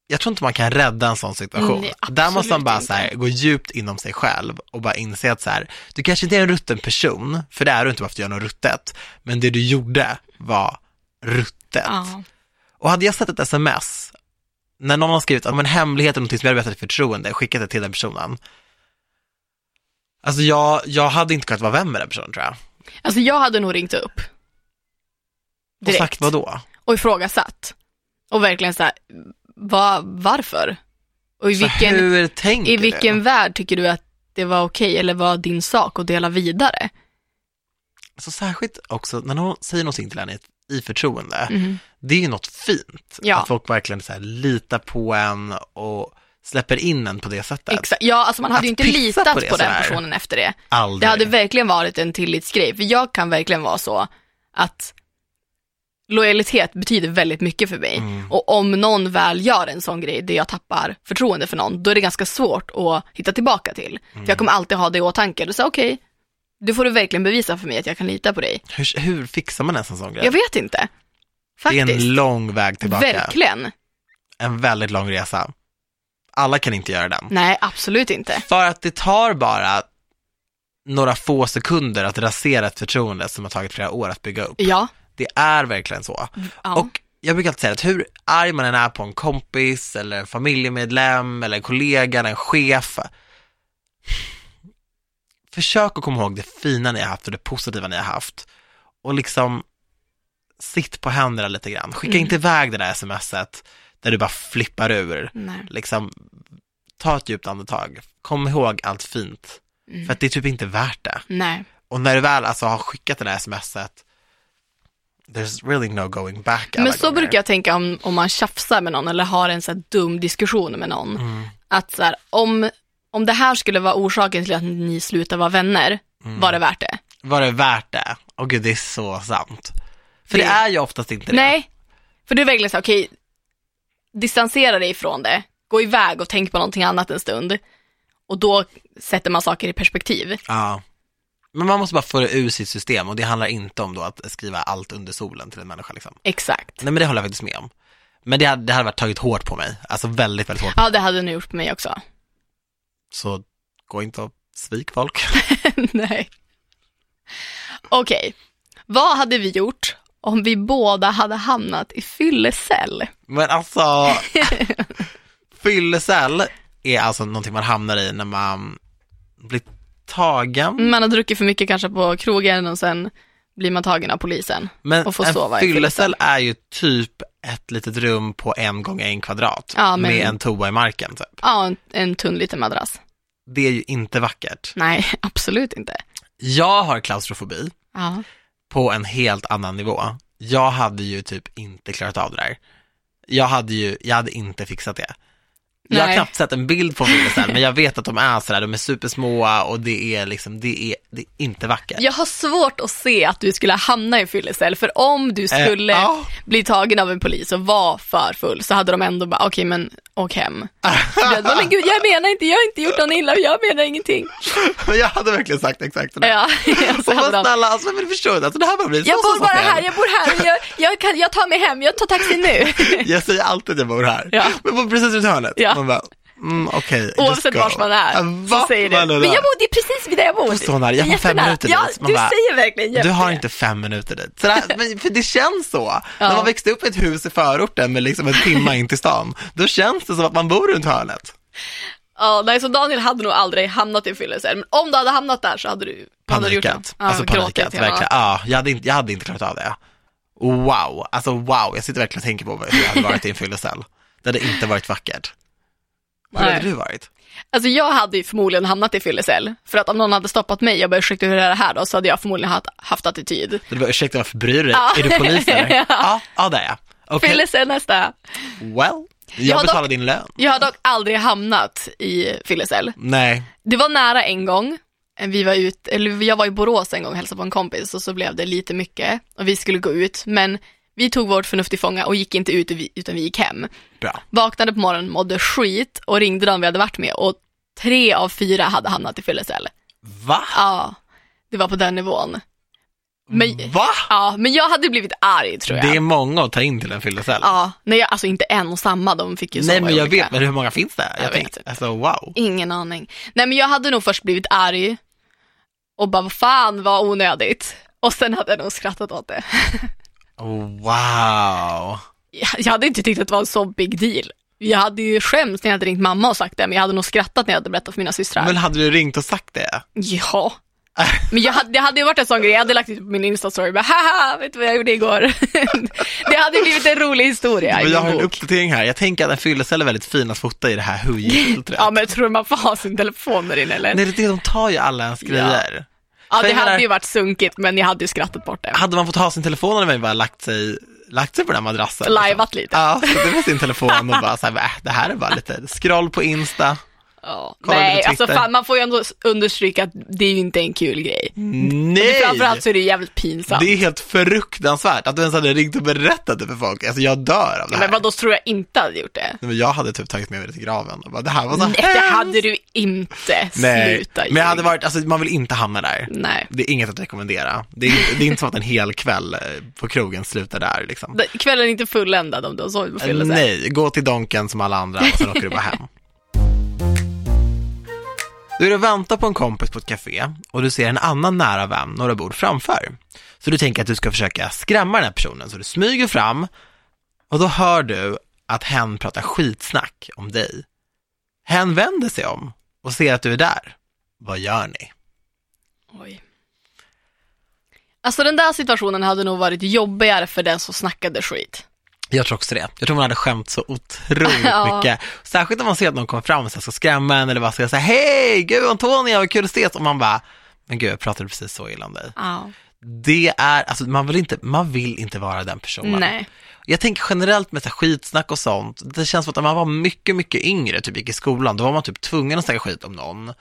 jag tror inte man kan rädda en sån situation. Nej, Där måste man bara så här, gå djupt inom sig själv och bara inse att så här, du kanske inte är en rutten person, för det är du inte bara för att du gör något ruttet, men det du gjorde var ruttet. Ja. Och hade jag sett ett sms, när någon har skrivit om en hemlighet eller någonting som jag vetat i förtroende, skickat det till den personen. Alltså jag, jag hade inte kunnat vara vän med den personen tror jag. Alltså jag hade nog ringt upp. Och Direkt. sagt vad då? och ifrågasatt. Och verkligen så här, va, varför? Och i Så vilken, hur tänker i vilken du? värld tycker du att det var okej eller var din sak att dela vidare? Så särskilt också när någon säger någonting till en i, förtroende, Mhm. det är ju något fint. Ja. Att folk verkligen så här litar på en och släpper in en på det sättet. Exakt. Ja, alltså man hade Att ju inte litat på på, det den personen efter det. Aldrig. Det hade verkligen varit en tillitsgrej, för jag kan verkligen vara så att lojalitet betyder väldigt mycket för mig. Mm. Och om någon väl gör en sån grej där jag tappar förtroende för någon, då är det ganska svårt att hitta tillbaka till. För Mm. jag kommer alltid ha det i åtanke. Du säger okej, du får du verkligen bevisa för mig att jag kan lita på dig. hur, hur fixar man en sån grej? Jag vet inte. det Faktiskt. är en lång väg tillbaka. Verkligen. En väldigt lång resa. Alla kan inte göra den. Nej, absolut inte. För att det tar bara några få sekunder att rasera ett förtroende som har tagit flera år att bygga upp. Ja. Det är verkligen så. ja. Och jag brukar alltid säga att hur arg man än är på en kompis eller en familjemedlem eller en kollega eller en chef. Försök att komma ihåg det fina ni har haft och det positiva ni har haft. Och liksom sitt på händerna lite grann. Skicka Mm. inte iväg det där smset där du bara flippar ur. Nej. Liksom, ta ett djupt andetag. Kom ihåg allt fint. Mm. För att det är typ inte värt det. Nej. Och när du väl alltså har skickat det där smset, there's really no going back Men så gånger. brukar jag tänka om, om man tjafsar med någon eller har en så här dum diskussion med någon. Mm. Att så här, om, om det här skulle vara orsaken till att ni slutar vara vänner, Mm. var det värt det? Var det värt det? Och gud, det är så sant. För det, Det- är ju oftast inte det. Nej, för du är verkligen så okej, distansera dig ifrån det, gå iväg och tänk på någonting annat en stund. Och då sätter man saker i perspektiv. Ja. Men man måste bara få det ur sitt system och det handlar inte om då att skriva allt under solen till en människa liksom. Exakt. Nej men det håller jag faktiskt med om. Men det hade, det hade varit tagit hårt på mig, alltså väldigt, väldigt hårt. Ja, det hade ni gjort på mig också. Så gå inte och svik folk. Nej. Okej, vad hade vi gjort om vi båda hade hamnat i fyllecell? Men alltså, fyllecell är alltså någonting man hamnar i när man blir tagen. Man har druckit för mycket kanske på krogen och sen blir man tagen av polisen. Men och få en sova i fyllecell är ju typ ett litet rum på en gång en kvadrat Ja, men- med en toa i marken typ. Ja, en, en tunn liten madrass. Det är ju inte vackert. Nej, absolut inte. Jag har klaustrofobi Ja på en helt annan nivå. Jag hade ju typ inte klarat av det där. Jag hade ju, jag hade inte fixat det. Jag har knappt sett en bild på fyllecell, men jag vet att de är sådär, de är supersmå och det är liksom, det är, det är inte vackert. Jag har svårt att se att du skulle hamna i fyllecell, för om du Eh, skulle ja. bli tagen av en polis och var för full så hade de ändå bara, okej men åk hem. Jag bara, men gud jag menar inte, jag har inte gjort någon illa, jag menar ingenting. Men jag hade verkligen sagt exakt sådär. Ja, och så Och de, snälla, alltså vem är det Alltså det här bara blir så jag bor bara här, jag bor här, jag, jag, kan, jag tar mig hem, jag tar taxi nu. Jag säger alltid att jag bor här. Ja. Men precis runt hörnet. Ja. Man bara, mm, just Oavsett vart man är, Ja, så säger du. Men jag bor, det är precis vid där jag bor. Och så nära, jag har fem minuter Ja, dit. Man du bara, säger verkligen Du jätte. har inte fem minuter dit. Så där, men, för det känns så. När man växte upp i ett hus i förorten med liksom en timma in till stan, då känns det som att man bor runt hörnet. Ja, nej, så Daniel hade nog aldrig hamnat i fyllecell, men om du hade hamnat där så hade du du gjort Panikat. Ja, alltså panikat, verkligen. Ja, jag hade, inte, jag hade inte klarat av det. Wow, alltså wow, jag sitter verkligen och tänker på hur jag hade varit i en fyllecell. Det hade inte varit vackert. Hur Nej. hade du varit? Alltså jag hade ju förmodligen hamnat i fyllecell, för att om någon hade stoppat mig och bara ursäkta hur är det här då, så hade jag förmodligen haft, haft attityd. Du bara, ursäkta varför bryr du dig? Ja. Är du polis eller? Ja. ja, ja det är jag. Okej, Fyllecell nästa. well, jag Jag betalar dock- din lön. Jag har dock aldrig hamnat i fyllecell. Nej, Det var nära en gång. Vi var ut, eller jag var i Borås en gång och hälsade på en kompis och så blev det lite mycket och vi skulle gå ut men vi tog vårt förnuft till fånga och gick inte ut utan vi gick hem. bra. Vaknade på morgonen, mådde skit och ringde dem vi hade varit med och tre av fyra hade hamnat i fyllecell. Va? Ja, det var på den nivån. Men, Va? ja, men jag hade blivit arg tror jag. Det är många att ta in till en fyllecell. Ja, nej alltså inte en och samma, de fick ju Nej men jag olika. vet, men hur många finns det? Jag, Jag tänkte, vet alltså wow. Ingen aning. Nej men jag hade nog först blivit arg och bara vad fan vad onödigt. Och sen hade jag nog skrattat åt det. Wow. Jag hade inte tyckt att det var en så big deal. Jag hade ju skämts när jag hade ringt mamma och sagt det, men jag hade nog skrattat när jag hade berättat för mina systrar. Men hade du ringt och sagt det? Ja. Men jag hade, det hade ju varit en sån grej, jag hade lagt ut på min instastory, bara haha, vet du vad jag gjorde igår? det hade blivit en rolig historia Men jag har en uppdatering här. Jag tänker att en fyllecell är väldigt fin att fota i det här huj-filtret. Ja men tror du man får ha sin telefon där inne eller? Nej, det är det, de tar ju alla ens grejer. ja för det hade ju varit sunkigt men jag hade ju skrattat bort det. Hade man fått ha sin telefon hade man ju bara lagt sig, lagt sig på den här madrassen. liksom. Lajvat lite. Ja, det med sin telefon och bara så här, äh, det här är bara lite scroll på Insta. Ja. Nej, alltså fan, man får ju ändå understryka att det är ju inte en kul grej. Nej! Framförallt så är det jävligt pinsamt. Det är helt fruktansvärt att du ens hade ringt och berättat det för folk. Alltså jag dör av det här. Men vadå, tror jag inte hade gjort det? Nej, men jag hade typ tagit med mig det till graven och bara, det här var så Nej, det hemskt. hade du inte. Nej, Sluta men jag hade varit, alltså man vill inte hamna där. Nej. Det är inget att rekommendera. Det är, det är inte som att en hel kväll eh, på krogen slutar där liksom. Det- Kvällen är inte fulländad om du har sovit på fyllecell. Nej, gå till Donken som alla andra och sen åker du bara hem. Du är och väntar på en kompis på ett café och du ser en annan nära vän några bord framför. Så du tänker att du ska försöka skrämma den här personen, så du smyger fram och då hör du att hen pratar skitsnack om dig. Hen vänder sig om och ser att du är där. Vad gör ni? Oj. Alltså den där situationen hade nog varit jobbigare för den som snackade skit. Jag tror också det. Jag tror man hade skämt så otroligt Ja. mycket. Särskilt om man ser att någon kommer fram och ska skrämma en eller bara ska säga hej, gud Antonia, vad kul att ses. Och man bara, men gud jag pratade precis så illa om dig. Ja. Det är, alltså man vill inte, man vill inte vara den personen. Nej. Jag tänker generellt med så skitsnack och sånt, det känns som att när man var mycket, mycket yngre, typ gick i skolan, då var man typ tvungen att snacka skit om någon.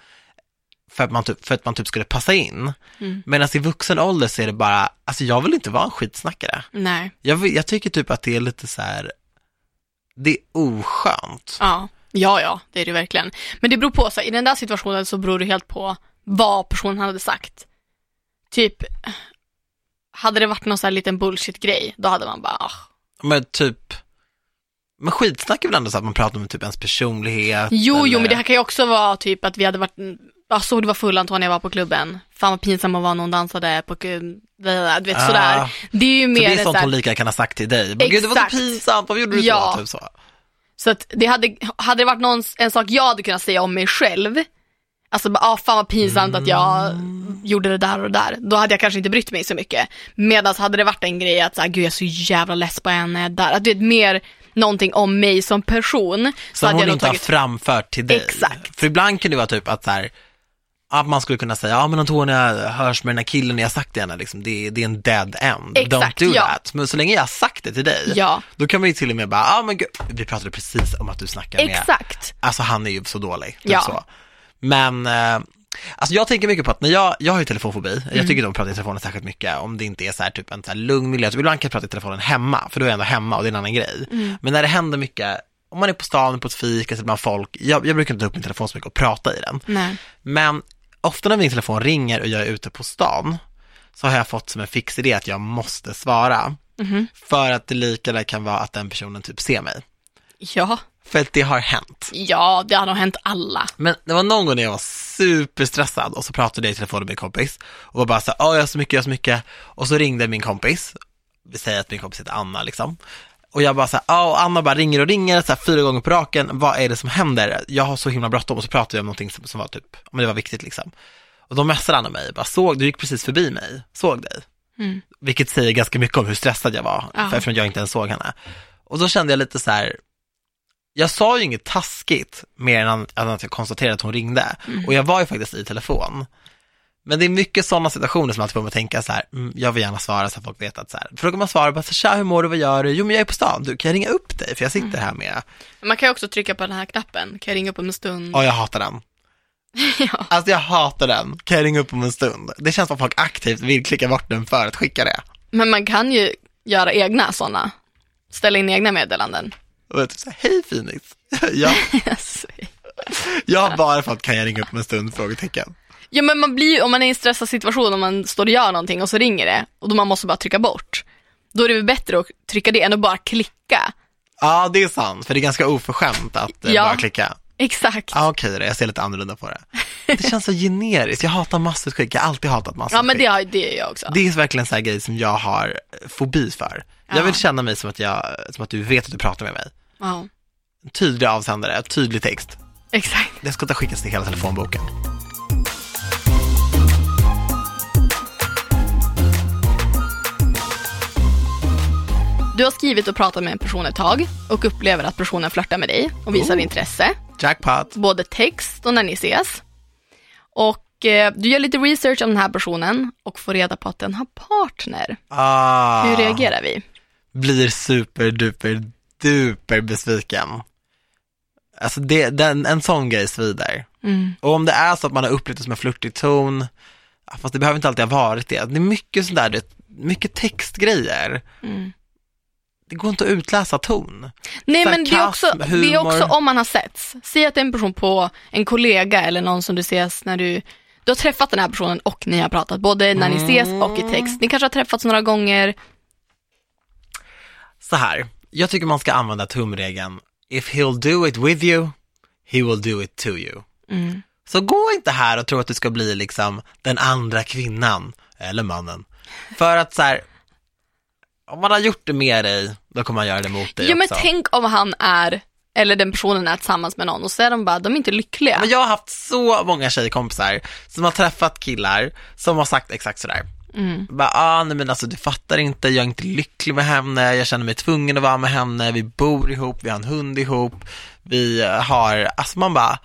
För att man typ, för att man typ skulle passa in. Mm. Medan i vuxen ålder så är det bara, alltså jag vill inte vara en skitsnackare. Nej. Jag, jag tycker typ att det är lite så här, det är oskönt. Ja. Ja, ja, det är det verkligen. Men det beror på, så i den där situationen så beror det helt på vad personen hade sagt. Typ, hade det varit någon sån här liten bullshit-grej, då hade man bara, ah. Men typ, men skitsnack är väl ändå så att man pratar om typ ens personlighet. Jo, eller... jo, men det här kan ju också vara typ att vi hade varit, jag såg du var full Anton när jag var på klubben. Fan vad pinsam att vara någon dansade på, du vet Ah, sådär. Det är ju mer det är sånt så hon lika kan ha sagt till dig. Men, Gud, det var så Exakt. pinsamt, vad gjorde du Ja. då? Typ så. Så att det hade, hade det varit någon, en sak jag hade kunnat säga om mig själv, alltså bara, ah, fan vad pinsamt att jag gjorde det där och det där, då hade jag kanske inte brytt mig så mycket. Medan hade det varit en grej att såhär, gud jag är så jävla less på henne där, att det är mer någonting om mig som person. Så Som hade hon jag inte har tagit, framfört till dig. Exakt. För ibland kan det vara typ att så här, att man skulle kunna säga, ja men Antonia hörs med den här killen, jag har sagt det henne, liksom, det, är- det är en dead end. Exakt, Don't do ja. that. Men så länge jag har sagt det till dig, Ja. då kan man ju till och med bara, ja men gud, vi pratade precis om att du snackar med, Exakt. alltså han är ju så dålig. Typ Ja. så. Men, eh, alltså jag tänker mycket på att när jag, jag har ju telefonfobi, Mm. jag tycker inte om att prata i telefonen särskilt mycket, om det inte är så här typ en så här lugn miljö, så ibland kan jag prata i telefonen hemma, för då är jag ändå hemma och det är en annan grej. Mm. Men när det händer mycket, om man är på stan, på ett fik, sitter bland folk, jag, jag brukar inte ta upp min telefon så mycket och prata i den. Nej. Men ofta när min telefon ringer och jag är ute på stan så har jag fått som en fix idé att jag måste svara. Mhm. För att det lika väl kan vara att den personen typ ser mig. Ja. För att det har hänt. Ja, det har nog hänt alla. Men det var någon gång när jag var superstressad och så pratade jag i telefon med min kompis och var bara så här, "Åh, jag har så mycket, jag har så mycket. Och så ringde min kompis, vi säger att min kompis heter Anna liksom. Och jag bara så här, och Anna bara ringer och ringer så här, fyra gånger på raken, vad är det som händer? Jag har så himla bråttom och så pratade vi om någonting som, som var typ, om det var viktigt liksom. Och då messade Anna mig, bara såg, du gick precis förbi mig, såg dig. Mm. Vilket säger ganska mycket om hur stressad jag var, Ja. för eftersom jag inte ens såg henne. Och då kände jag lite så här, jag sa ju inget taskigt mer än att- jag konstaterade att hon ringde. Och jag var ju faktiskt i telefon. Men det är mycket sådana situationer som alltid får mig att tänka så här, mm, jag vill gärna svara så att folk vet att så här, frågar man svarar bara så här, tja hur mår du, vad gör du? Jo men jag är på stan, du kan jag ringa upp dig? För jag sitter här med, Man kan ju också trycka på den här knappen. Kan jag ringa upp om en stund? ja jag hatar den. Ja. Alltså jag hatar den, kan jag ringa upp om en stund? Det känns som att folk aktivt vill klicka bort den för att skicka det. Men man kan ju göra egna sådana. Ställa in egna meddelanden. Och jag typ så här, hej Phoenix. ja, Yes. jag har bara fått kan jag ringa upp om en stund? Frågetecken. Ja men man blir om man är i en stressad situation, om man står och gör någonting och så ringer det och då man måste bara trycka bort. Då är det väl bättre att trycka det än att bara klicka. Ja, det är sant, för det är ganska oförskämt att eh, Ja. bara klicka. Exakt. Ja, okej då, jag ser lite annorlunda på det. Det känns så generiskt, jag hatar massutskick, jag har alltid hatat massutskick. Ja men det har det är jag också. Det är verkligen en sån här grej som jag har eh, fobi för. Jag Ja. vill känna mig som att, jag, som att du vet att du pratar med mig. Ja, tydlig avsändare, tydlig text. exakt. Det ska inte skickas till hela telefonboken. Du har skrivit och pratat med en person ett tag och upplever att personen flörtar med dig och visar Oh. intresse. Jackpot. Både text och när ni ses. Och eh, du gör lite research om den här personen och får reda på att den har partner. Ah, Hur reagerar vi? Blir super duper duper besviken. Alltså det, den, en sån grej svider. Mm. Och om det är så att man har upplevt det som en flörtig ton, ja, fast det behöver inte alltid ha varit det. Det är mycket sådär, mycket textgrejer. Mm. Det går inte att utläsa ton. Nej men det är, också, det är också om man har setts. Säg att det är en person på en kollega eller någon som du ses när du du har träffat den här personen och ni har pratat, både när ni ses och i text. Ni kanske har träffats några gånger. Så här, jag tycker man ska använda tumregeln, if he'll do it with you, he will do it to you. Mm. Så gå inte här och tro att du ska bli liksom den andra kvinnan, eller mannen. För att så här, om man har gjort det med dig, då kommer man göra det mot dig men också. tänk om han är, eller den personen är tillsammans med någon och så är de bara, de är inte lyckliga. Men jag har haft så många tjejkompisar som har träffat killar som har sagt exakt sådär. Mm. Bara, ah, nej men alltså du fattar inte, jag är inte lycklig med henne, jag känner mig tvungen att vara med henne, vi bor ihop, vi har en hund ihop, vi har, alltså man bara,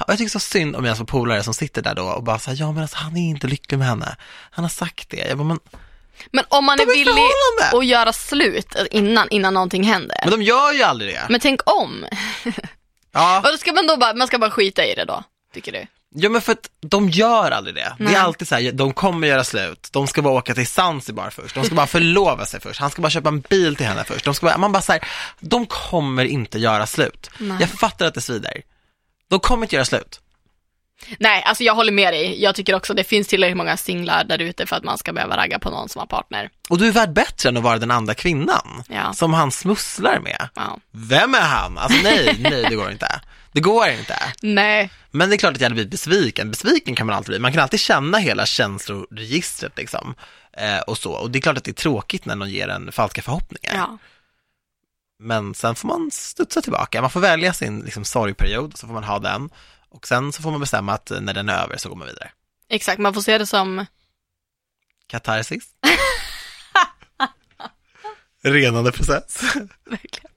och jag tycker så synd om jag som polare som sitter där då och bara säger ja men alltså han är inte lycklig med henne, han har sagt det, jag bara, men, Men om man De är villig att göra slut innan, innan någonting händer. men de gör ju aldrig det. Men tänk om. Ja, Och då ska man då bara, man ska bara skita i det då, tycker du? ja men för att de gör aldrig det. Det Nej. är alltid så här, de kommer göra slut, de ska bara åka till Zanzibar först, de ska bara förlova sig först, han ska bara köpa en bil till henne först, de ska bara, man bara så här, de kommer inte göra slut. Nej. Jag fattar att det svider. De kommer inte göra slut. Nej, alltså jag håller med dig. Jag tycker också det finns tillräckligt många singlar där ute för att man ska behöva ragga på någon som har partner. Och du är värd bättre än att vara den andra kvinnan Ja. som han smusslar med. Ja. Vem är han? Alltså nej, nej det går inte. Det går inte. Nej, Men det är klart att jag hade blivit besviken. Besviken kan man alltid bli. Man kan alltid känna hela känsloregistret liksom. Eh, och så. Och det är klart att det är tråkigt när någon ger en falska förhoppningar. ja. Men sen får man studsa tillbaka. Man får välja sin liksom, sorgperiod, så får man ha den. Och sen så får man bestämma att när den är över så går man vidare. Exakt, man får se det som, Katarsis. Renande process. verkligen.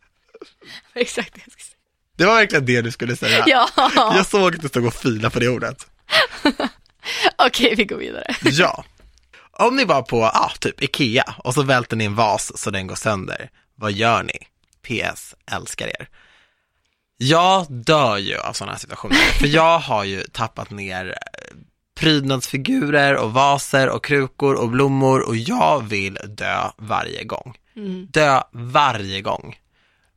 Exakt det jag ska säga. Det var verkligen det du skulle säga. Ja, Jag såg att du stod och filade på det ordet. Okej, vi går vidare. Ja. Om ni var på, ja, typ Ikea och så välter ni en vas så den går sönder. Vad gör ni? PS, älskar er. Jag dör ju av sådana här situationer, för jag har ju tappat ner eh, prydnadsfigurer och vaser och krukor och blommor och jag vill dö varje gång. Mm. Dö varje gång.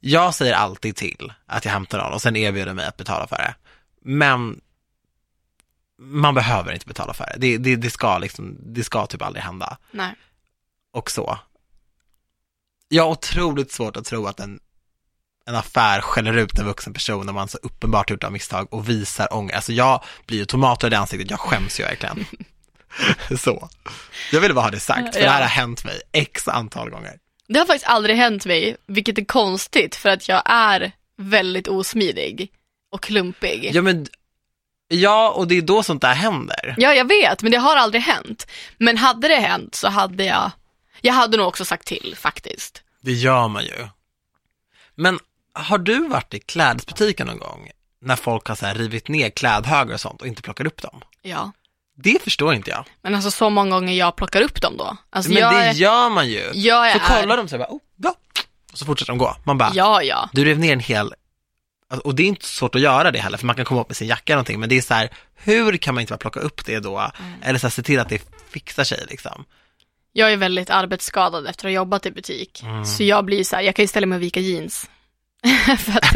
Jag säger alltid till att jag hämtar någon och sen erbjuder mig att betala för det. Men man behöver inte betala för det. Det, det, det, ska, liksom, det ska typ aldrig hända. Nej. Och så. Jag har otroligt svårt att tro att en, en affär skäller ut en vuxen person när man så uppenbart gjort av misstag och visar ångest. Alltså jag blir ju tomater i ansiktet, jag skäms ju verkligen. så. Jag ville bara ha det sagt, för Ja. det här har hänt mig x antal gånger. Det har faktiskt aldrig hänt mig, vilket är konstigt för att jag är väldigt osmidig och klumpig. Ja men, ja och det är då sånt där händer. Ja, jag vet, men det har aldrig hänt. Men hade det hänt så hade jag, jag hade nog också sagt till faktiskt. Det gör man ju. Men har du varit i klädesbutiken någon gång när folk har så här rivit ner klädhögar och sånt och inte plockar upp dem? Ja. Det förstår inte jag. Men alltså så många gånger jag plockar upp dem då. Alltså Men jag, det är- gör man ju. jag Så är, kollar de så här, bara, oh, ja. Och så fortsätter de gå. Man bara, Ja, ja. du rev ner en hel, och det är inte svårt att göra det heller, för man kan komma upp med sin jacka eller någonting, men det är så här, hur kan man inte bara plocka upp det då? Mm. Eller så här, se till att det fixar sig liksom. Jag är väldigt arbetsskadad efter att ha jobbat i butik. Mm. Så jag blir så här, jag kan ju ställa mig och vika jeans. För att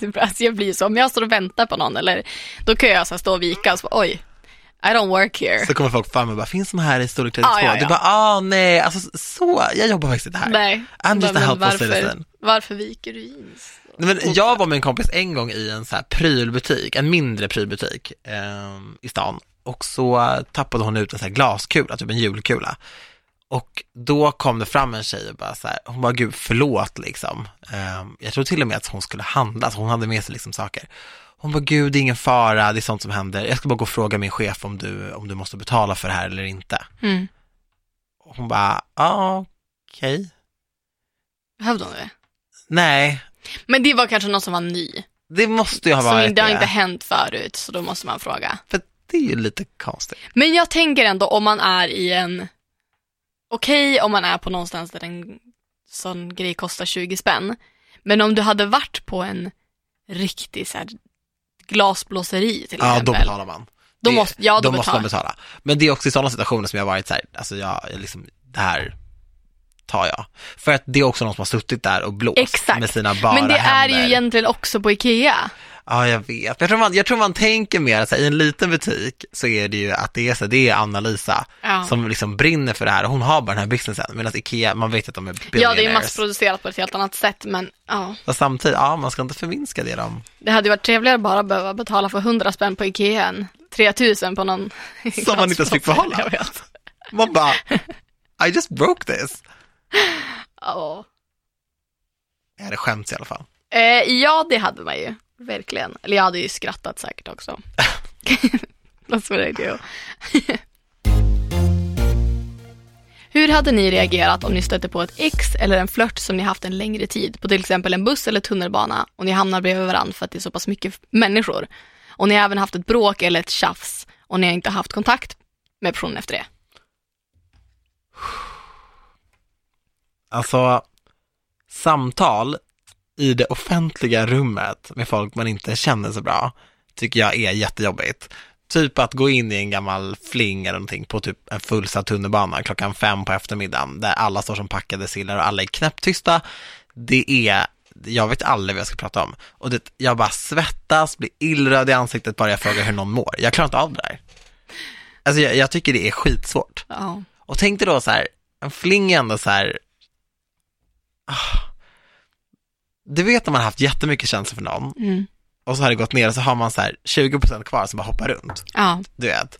det, alltså jag blir så, om jag står och väntar på någon eller då kan jag så stå och vika och så bara, oj, I don't work here. Så kommer folk fram och bara, finns de här i storlek 32? Ah, ja, Du ja. bara, ah nej, alltså så, jag jobbar faktiskt inte här. Nej. I'm just a Men helpful varför, citizen. varför viker du jeans? Nej, Men jag var med en kompis en gång i en så här prylbutik, en mindre prylbutik ehm, i stan och så tappade hon ut en så här glaskula, typ en julkula. Och då kom det fram en tjej och bara så här, hon bara gud förlåt liksom. Ehm, jag tror till och med att hon skulle handla, så hon hade med sig liksom saker. Hon bara gud det är ingen fara, det är sånt som händer. Jag ska bara gå och fråga min chef om du, om du måste betala för det här eller inte. Mm. Och hon bara, ja okej. Behövde hon det? Nej, Men det var kanske någon som var ny. det måste ju ha Som varit det har det. inte hänt förut, så då måste man fråga. För det är ju lite konstigt. Men jag tänker ändå om man är i en, okej om man är på någonstans där en sån grej kostar 20 spänn. Men om du hade varit på en riktig så här, glasblåseri till Ja, exempel. då betalar man. Då Det- måste, ja, då, måste betalar. man betala. Men det är också i sådana situationer som jag varit så här, alltså jag, jag liksom, det här tar jag. För att det är också någon som har suttit där och blåst Exakt. med sina bara Men det är händer. ju egentligen också på Ikea. Ja, jag vet. Jag tror man, jag tror man tänker mer, här, i en liten butik så är det ju att det är så, det är Anna-Lisa Ja. som liksom brinner för det här och hon har bara den här businessen. Medan Ikea, man vet att de är Ja, det är billionaires. massproducerat på ett helt annat sätt, men ja. Och samtidigt, ja, man ska inte förminska det de, Det hade ju varit trevligare att bara behöva betala för 100 spänn på Ikea än 3000 på någon Som man inte ens fick behålla. Man bara, I just broke this. Ja. Jag hade skämts i alla fall. Eh, ja, det hade man ju. Verkligen. Eller jag hade ju skrattat säkert också. That's what I do. Hur hade ni reagerat om ni stötte på ett ex eller en flört som ni haft en längre tid på till exempel en buss eller tunnelbana och ni hamnar bredvid varandra för att det är så pass mycket människor och ni har även haft ett bråk eller ett tjafs och ni har inte haft kontakt med personen efter det? Alltså, samtal i det offentliga rummet med folk man inte känner så bra, tycker jag är jättejobbigt. Typ att gå in i en gammal fling eller någonting på typ en fullsatt tunnelbana klockan fem på eftermiddagen, där alla står som packade sillar och alla är knäpptysta. Det är, jag vet aldrig vad jag ska prata om. Och det, jag bara svettas, blir illröd i ansiktet bara jag frågar hur någon mår. Jag klarar inte av det där. Alltså jag, jag tycker det är skitsvårt. Ja. Och tänk dig då så här, en fling är ändå så här, ah. Du vet när man har haft jättemycket känslor för någon Mm. och så har det gått ner och så har man så här 20% kvar som bara hoppar runt, Ja. du vet.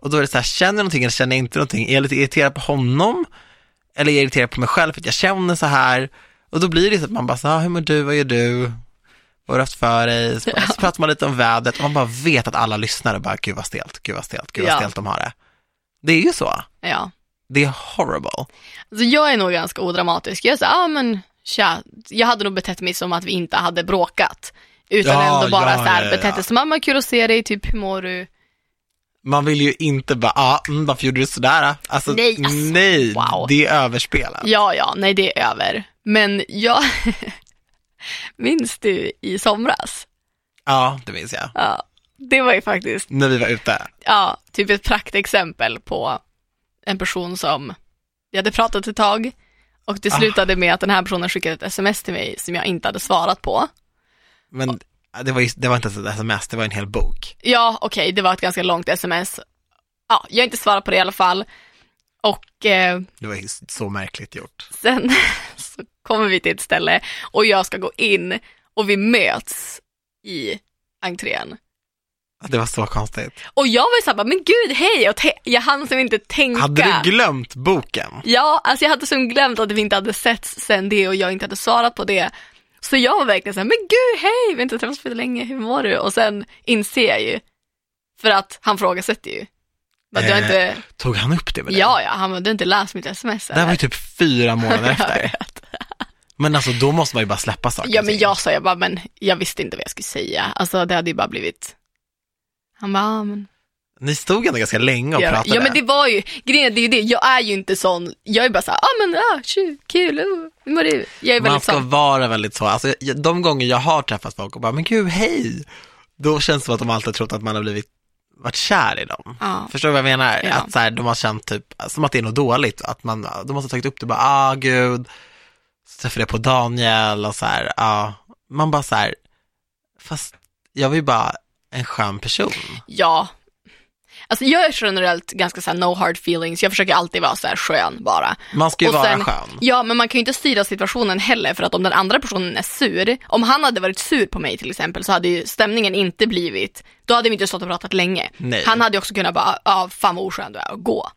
Och då är det så här, känner jag någonting eller känner jag inte någonting? Är jag lite irriterad på honom? Eller är jag irriterad på mig själv för att jag känner så här? Och då blir det så att man bara så här, ah, hur mår du, vad gör du? Vad har du haft för dig? Så, så pratar man lite om vädret och man bara vet att alla lyssnar och bara, gud vad stelt, gud vad stelt, gud vad Ja. stelt de har det. Det är ju så. Ja. Det är horrible. Alltså jag är nog ganska odramatisk. Jag säger, ja ah, men tja, jag hade nog betett mig som att vi inte hade bråkat. Utan Ja, ändå bara ja, så här ja, betett ja. som, mamma kul att se dig, typ hur mår du? Man vill ju inte bara, ah, mm, varför gjorde du sådär? Alltså, Nej, alltså, nej wow. det är överspelat. Ja, ja, nej det är över. Men jag, minns du i somras? Ja, det minns jag. Ja, det var ju faktiskt, När vi var ute. ja, typ ett praktexempel på en person som vi hade pratat ett tag och det Ah. slutade med att den här personen skickade ett sms till mig som jag inte hade svarat på. Men det var, ju, det var inte ett sms, det var en hel bok. Ja, okej, det var ett ganska långt sms. Ja, jag har inte svarat på det i alla fall. Och eh, Det var så märkligt gjort. sen så kommer vi till ett ställe och jag ska gå in och vi möts i entrén. Det var så konstigt. Och jag var ju såhär, men gud hej, och jag hann som inte tänka. Hade du glömt boken? Ja, alltså jag hade som glömt att vi inte hade setts sen det och jag inte hade svarat på det. Så jag var verkligen såhär, men gud hej, vi har inte träffats på länge, hur mår du? Och sen inser jag ju, för att han frågasätter ju. Eh, inte, Tog han upp det med dig? ja ja, han bara, du har inte läst mitt sms Det här var ju typ fyra månader efter. Men alltså då måste man ju bara släppa saker Ja men jag sa jag bara, men jag visste inte vad jag skulle säga. Alltså det hade ju bara blivit, han bara, ja men. Ni stod ändå ganska länge och Ja, pratade. ja men det var ju, grejen det är ju det, jag är ju inte sån, jag är bara såhär, ja ah, men ja, tju, kul, oh, hur mår du? Jag är Man väldigt ska sån. vara väldigt så, alltså de gånger jag har träffat folk och bara, men gud hej, då känns det som att de alltid har trott att man har blivit, varit kär i dem. Ja. Förstår du vad jag menar? Ja. Att så här, de har känt typ, som att det är något dåligt, att man, de måste ha tagit upp det bara, ah gud, så träffade jag på Daniel och så här, ja, man bara så här, fast jag ju bara en skön person. Ja. Alltså jag är generellt ganska såhär no hard feelings, jag försöker alltid vara såhär skön bara. Man ska ju Och vara sen- skön. Ja, men man kan ju inte styra situationen heller för att om den andra personen är sur, om han hade varit sur på mig till exempel så hade ju stämningen inte blivit, då hade vi inte stått och pratat länge. Nej. Han hade ju också kunnat bara, ja fan vad oskön du är och gå.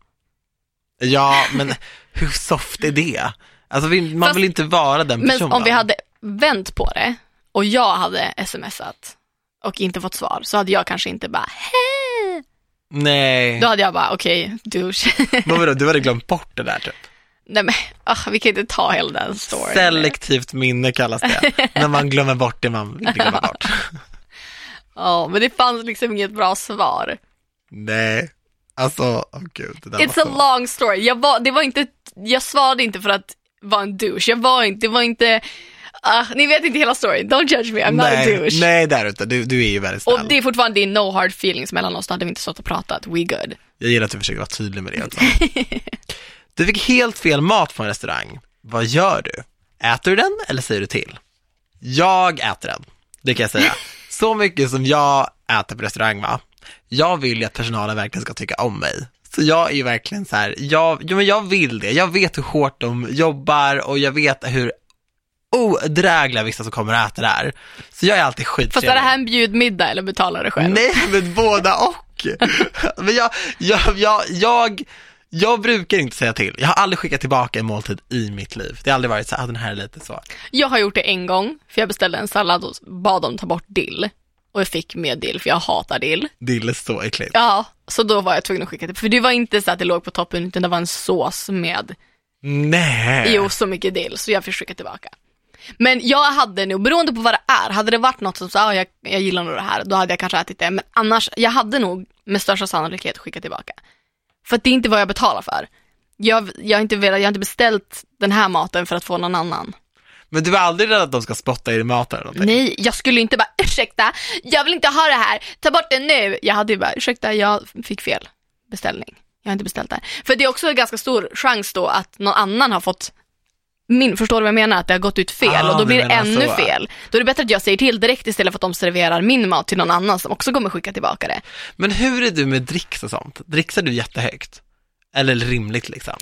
Ja, men hur soft är det? Alltså man Fast- vill inte vara den Men personen. om vi hade vänt på det och jag hade smsat och inte fått svar så hade jag kanske inte bara hej. Nej, Då hade jag bara okej, douche. men vadå, du hade glömt bort det där typ. Nej men ah, vi kan inte ta hela den storyn. Selektivt minne kallas det, när man glömmer bort det man vill glömma bort. Ja, men det fanns liksom inget bra svar. Nej, alltså, åh gud, det där It's var a så... long story. Jag, var, det var inte, jag svarade inte för att vara en douche. Jag var inte, det var inte, ah, ni vet inte hela storyn. Don't judge me, I'm not a nej, douche. nej, där ute, du, du är ju väldigt snäll. Och det är fortfarande är no hard feelings mellan oss, då hade vi inte stått och pratat. We good. Jag gillar att du försöker vara tydlig med det också. Du fick helt fel mat på en restaurang. Vad gör du? Äter du den eller säger du till? Jag äter den, det kan jag säga. Så mycket som jag äter på restaurang va, jag vill ju att personalen verkligen ska tycka om mig. Så jag är ju verkligen så här, jag, ja, men jag vill det. Jag vet hur hårt de jobbar och jag vet hur odrägliga vissa som kommer att äta där. Så jag är alltid skittrevlig. Fast är det här en bjudmiddag eller betalar du själv? Nej, men båda och. men jag, jag, jag, jag, jag brukar inte säga till. Jag har aldrig skickat tillbaka en måltid i mitt liv. Det har aldrig varit så här, ah, den här är lite så. Jag har gjort det en gång, för jag beställde en sallad och bad dem ta bort dill. Och jag fick med dill, för jag hatar dill. Det är så äckligt. Ja, så då var jag tvungen att skicka det. För det var inte så att det låg på toppen, utan det var en sås med Nej. Jo, så mycket dill, så jag fick skicka tillbaka. Men jag hade nog, beroende på vad det är, hade det varit något som sa ah, jag, jag gillar nog det här, då hade jag kanske ätit det. Men annars, jag hade nog med största sannolikhet skickat tillbaka. För att det är inte vad jag betalar för. Jag, jag, har inte velat, jag har inte beställt den här maten för att få någon annan. Men du är aldrig rädd att de ska spotta i din mat eller någonting? Nej, jag skulle inte bara ursäkta, jag vill inte ha det här, ta bort det nu. Jag hade ju bara ursäkta, jag fick fel beställning. Jag har inte beställt det här. För det är också en ganska stor chans då att någon annan har fått min, förstår du vad jag menar? Att det har gått ut fel Ah, och då blir det ännu så. fel. Då är det bättre att jag säger till direkt istället för att de serverar min mat till någon annan som också kommer skicka tillbaka det. Men hur är du med dricks och sånt? Dricksar du jättehögt? Eller rimligt liksom?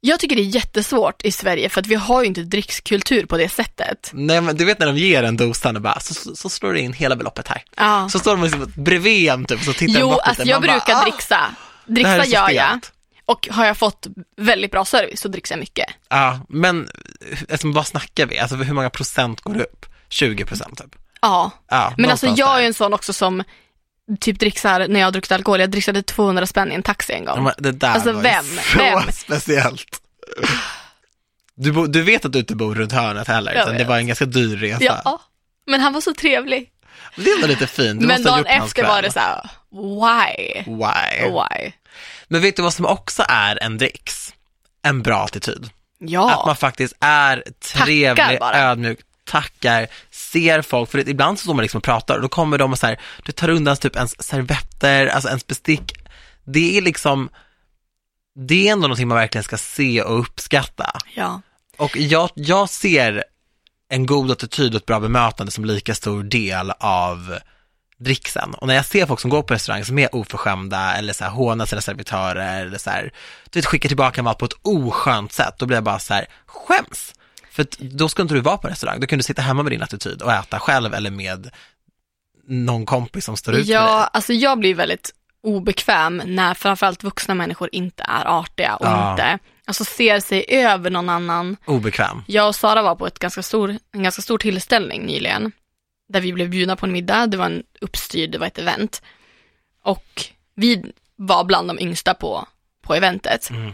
Jag tycker det är jättesvårt i Sverige för att vi har ju inte drickskultur på det sättet. Nej men du vet när de ger en dosan och bara, så, så, så slår du in hela beloppet här. Ja. Så står de liksom bredvid en typ, så tittar de Jo, bort lite. alltså jag bara, brukar "Ah, dricksa. Dricksa gör jag. stelt." Och har jag fått väldigt bra service så dricksar jag mycket. Ja, men alltså, vad snackar vi? Alltså hur många procent går det upp? 20 procent typ? Ja. Ja, Men alltså jag är där. ju en sån också som typ dricksar när jag har druckit alkohol. Jag dricksade 200 spänn i en taxi en gång. Men Det där Alltså, var vem? så Vem? speciellt. Du, bo, du vet att du inte bor runt hörnet heller, Jag utan det var en ganska dyr resa. Ja, men han var så trevlig. Det är ändå lite fint, du men dagen efter var det så här: why? Why? Why? Men vet du vad som också är en dricks? En bra attityd. Ja. Att man faktiskt är trevlig, Tackar bara. ödmjuk, tackar, ser folk, för ibland så står man liksom och pratar och då kommer de och så här, du tar undan typ ens servetter, alltså ens bestick. Det är liksom, det är ändå någonting man verkligen ska se och uppskatta. ja. Och jag, jag ser en god attityd och ett bra bemötande som lika stor del av dricksen. Och när jag ser folk som går på restaurang som är oförskämda eller så här hånar sina servitörer eller så här, du vet, skickar tillbaka mat på ett oskönt sätt, då blir jag bara så här, skäms. För då ska inte du vara på restaurang, då kan du sitta hemma med din attityd och äta själv eller med någon kompis som står ut med dig. Ja, alltså jag blir väldigt obekväm när framförallt vuxna människor inte är artiga och Ja. inte, alltså ser sig över någon annan. Obekväm. Jag och Sara var på ett ganska stor, en ganska stor tillställning nyligen, där vi blev bjudna på en middag, det var en uppstyrd, det var ett event. Och vi var bland de yngsta på, på eventet. Mm.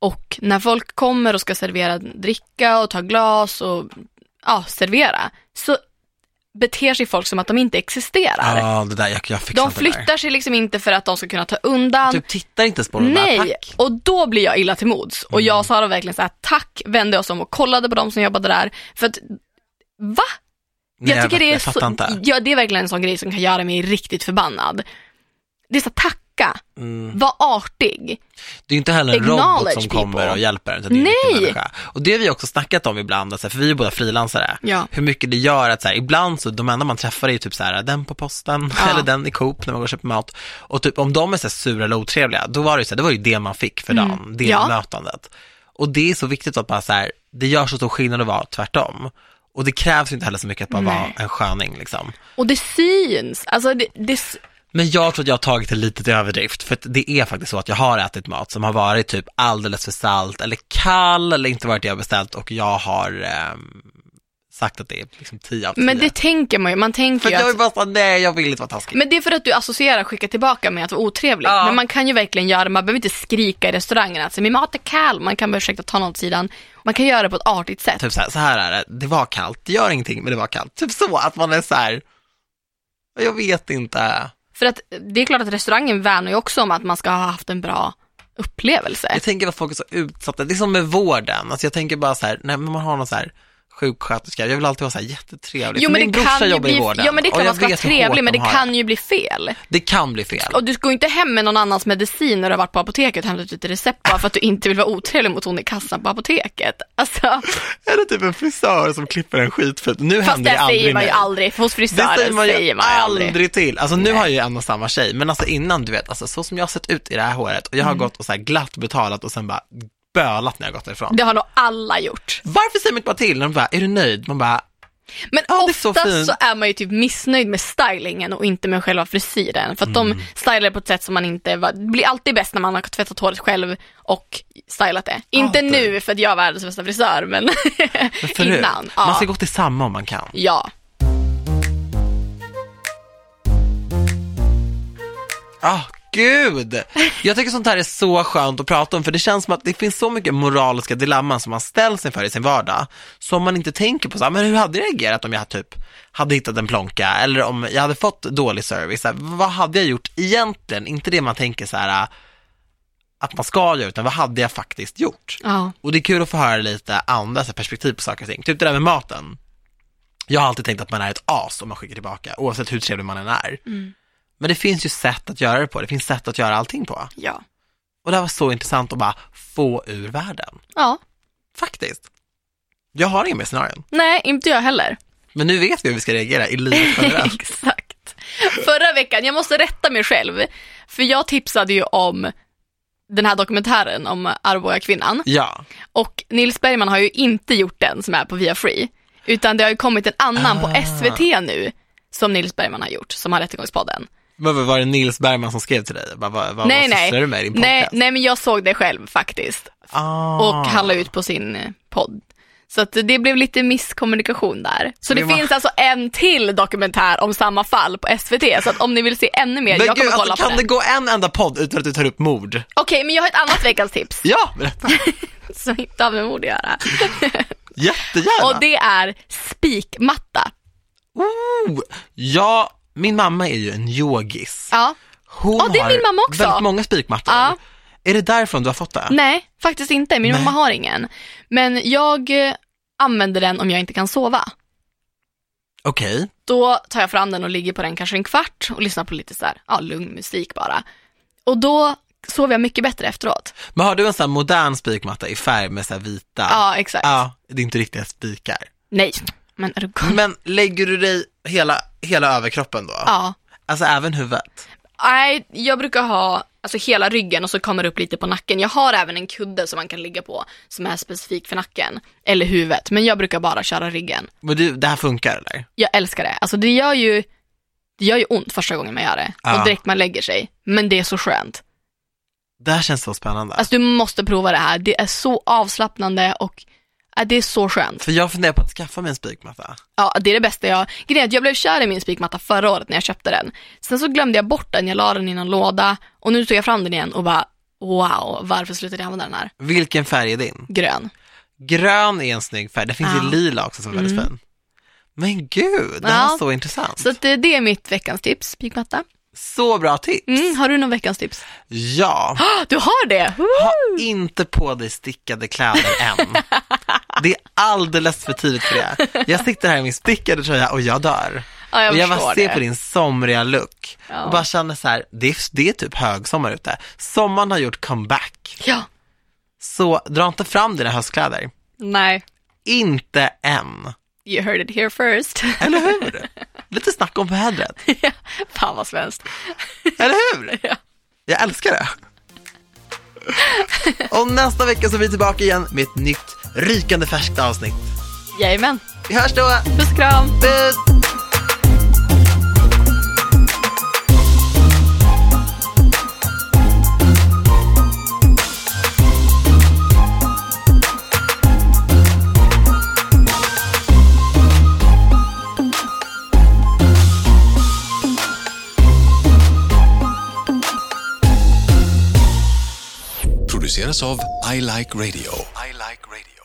Och när folk kommer och ska servera dricka och ta glas och ja, servera, så beter sig folk som att de inte existerar. Ja, det där, jag, jag fixar De inte det där. flyttar sig liksom inte för att de ska kunna ta undan. Typ tittar inte ens på dem, Nej, tack. och då blir jag illa till mods. Och jag och Sara verkligen så här, tack, vände oss om och kollade på de som jobbade där. För att, va? Nej, jag tycker det är jag fattar så, inte. ja det är verkligen en sån grej som kan göra mig riktigt förbannad. Det är så tacka, Mm. var artig. Det är inte heller en robot som kommer people. och hjälper en, det är en Nej. människa. Och det har vi också snackat om ibland, alltså, för vi är båda frilansare. Ja. Hur mycket det gör att så här, ibland så, de enda man träffar är typ så här, den på posten Ja. eller den i Coop när man går och köper mat. Och typ om de är så här sura eller otrevliga, då var det ju så här, det var ju det man fick för dagen, det Mm. Ja. bemötandet. Och det är så viktigt att bara så här, det gör så stor skillnad att vara tvärtom. Och det krävs inte heller så mycket att Nej. vara en sköning liksom. Och det syns, alltså det, det Men jag tror att jag har tagit det lite till överdrift, för det är faktiskt så att jag har ätit mat som har varit typ alldeles för salt eller kall eller inte varit det jag beställt och jag har ehm, sagt att det är liksom 10 av 10. men det tänker man ju, man tänker ju att jag att bara såhär, nej jag vill inte vara taskig. Men det är för att du associerar skicka tillbaka med att vara otrevlig. Ja. Men man kan ju verkligen göra, man behöver inte skrika i restaurangen att min mat är kall, man kan bara ursäkta ta något åt sidan. Man kan göra det på ett artigt sätt. Typ så här, så här är det, det var kallt, det gör ingenting men det var kallt. Typ så, att man är så här. jag vet inte. För att det är klart att restaurangen värnar ju också om att man ska ha haft en bra upplevelse. Jag tänker att folk är så utsatta, det är som med vården, alltså jag tänker bara så här, när man har någon så här sjuksköterska, jag vill alltid vara så här jättetrevlig. Jo men min det brorsa kan ju jobbar i vården ja men det jag man ska vara trevlig men de det kan ju bli fel. Det kan bli fel. Och du går ju inte hem med någon annans medicin när du har varit på apoteket och hämtat ut ett recept bara för att du inte vill vara otrevlig mot hon i kassan på apoteket. Alltså, Eller typ en frisör som klipper en skitfult. Nu fast händer det det aldrig säger man ju aldrig, för hos Det frisören säger man ju säger man aldrig, aldrig. till. Alltså nu har jag ju en och samma tjej, men alltså innan du vet, alltså så som jag har sett ut i det här håret och jag Mm. har gått och så här glatt betalat och sen bara bölat när jag gått därifrån. Det har nog alla gjort. Varför säger man inte bara till? När de bara, är du nöjd? Man bara, Men Ja, så oftast så, fint. är man ju typ missnöjd med stylingen och inte med själva frisyren. För att Mm. de stylar på ett sätt som man inte, var- det blir alltid bäst när man har tvättat håret själv och stylat det. Inte Alltid. nu för att jag är världens bästa frisör, men, men innan. Ja. man ska gå till samma om man kan. ja. Ah, gud! Jag tycker sånt här är så skönt att prata om, för det känns som att det finns så mycket moraliska dilemman som man ställs inför i sin vardag, som man inte tänker på. Så här, men hur hade jag reagerat om jag typ hade hittat en plånka, eller om jag hade fått dålig service? Så här, vad hade jag gjort egentligen? Inte det man tänker så här att man ska göra, utan vad hade jag faktiskt gjort? ja. Och det är kul att få höra lite andra perspektiv på saker och ting. Typ det där med maten. Jag har alltid tänkt att man är ett as om man skickar tillbaka, oavsett hur trevlig man än är. Men det finns ju sätt att göra det på, det finns sätt att göra allting på. Ja. Och det här var så intressant att bara få ur världen. Ja. Faktiskt. Jag har inga mer scenarion. Nej, inte jag heller. Men nu vet vi hur vi ska reagera i livet generellt. Exakt. Förra veckan, jag måste rätta mig själv, för jag tipsade ju om den här dokumentären om Arboga kvinnan ja. och Nils Bergman har ju inte gjort den som är på Via Free, utan det har ju kommit en annan på Ah. SVT nu som Nils Bergman har gjort, som har Rättegångspodden. Men var det Nils Bergman som skrev till dig? Bara, vad, vad, nej, vad nej. sysslar du med i din podcast? nej, nej, men jag såg det själv faktiskt Ah. och han la ut på sin eh, podd. Så att det blev lite misskommunikation där. Så det, Det var- finns alltså en till dokumentär om samma fall på SVT, så att om ni vill se ännu mer, Men jag gud, kommer kolla alltså, på kan det. det gå en enda podd utan att du tar upp mord? Okej, men jag har ett annat veckans tips Ja, berätta. som inte har med mord att göra. Jättegärna. Och det är spikmatta. Oh, ja, min mamma är ju en yogis. Ja, Hon Ja, det är har min mamma också. väldigt många spikmattor. Ja. Är det därifrån du har fått det? Nej, faktiskt inte. Min Nej. mamma har ingen. Men jag eh, använder den om jag inte kan sova. Okej. Då tar jag fram den och ligger på den kanske en kvart och lyssnar på lite så här, ja, lugn musik bara. Och då sover jag mycket bättre efteråt. Men har du en sån här modern spikmatta i färg med så här vita? Ja, exakt. Ja, det är inte riktiga spikar. Nej, men är du? Men lägger du dig hela, hela överkroppen då? Ja. Alltså även huvudet? Nej, jag brukar ha alltså hela ryggen och så kommer det upp lite på nacken. Jag har även en kudde som man kan ligga på som är specifik för nacken eller huvudet, men jag brukar bara köra ryggen. Men du, det här funkar eller? Jag älskar det. Alltså det gör ju, det gör ju ont första gången man gör det Ja. och direkt man lägger sig, men det är så skönt. Det här känns så spännande. Alltså du måste prova det här. Det är så avslappnande och ja, det är så skönt. För jag funderar på att skaffa mig en spikmatta. Ja, det är det bästa jag... Grejen att jag blev kär i min spikmatta förra året när jag köpte den. Sen så glömde jag bort den, jag la den i någon låda och nu tog jag fram den igen och bara wow, varför slutade jag använda den här? Vilken färg är din? Grön. Grön är en snygg färg, det finns Ja. ju lila också som är väldigt Mm. fin. Men gud, det här Ja. är så intressant. Så det, det är mitt veckans tips, spikmatta. Så bra tips. Mm, har du någon veckans tips? Ja, du har det! Woo! ha inte på dig stickade kläder än. Det är alldeles för tidigt för det. Jag sitter här i min stickade tröja och jag dör. Ja, jag och jag bara ser det. på din somriga look Ja. och bara känner så här, det är, det är typ högsommar ute. Sommaren har gjort comeback. Ja. Så dra inte fram dina höstkläder. Nej, Inte än. you heard it here first. Eller hur? Lite snack om vädret. Fan vad svenskt. Eller hur? Ja. Jag älskar det. Och nästa vecka så är vi tillbaka igen med ett nytt rykande färskt avsnitt. Jajamän. Vi hörs då. Puss och kram. Puss! produceras av I Like Radio. I like radio.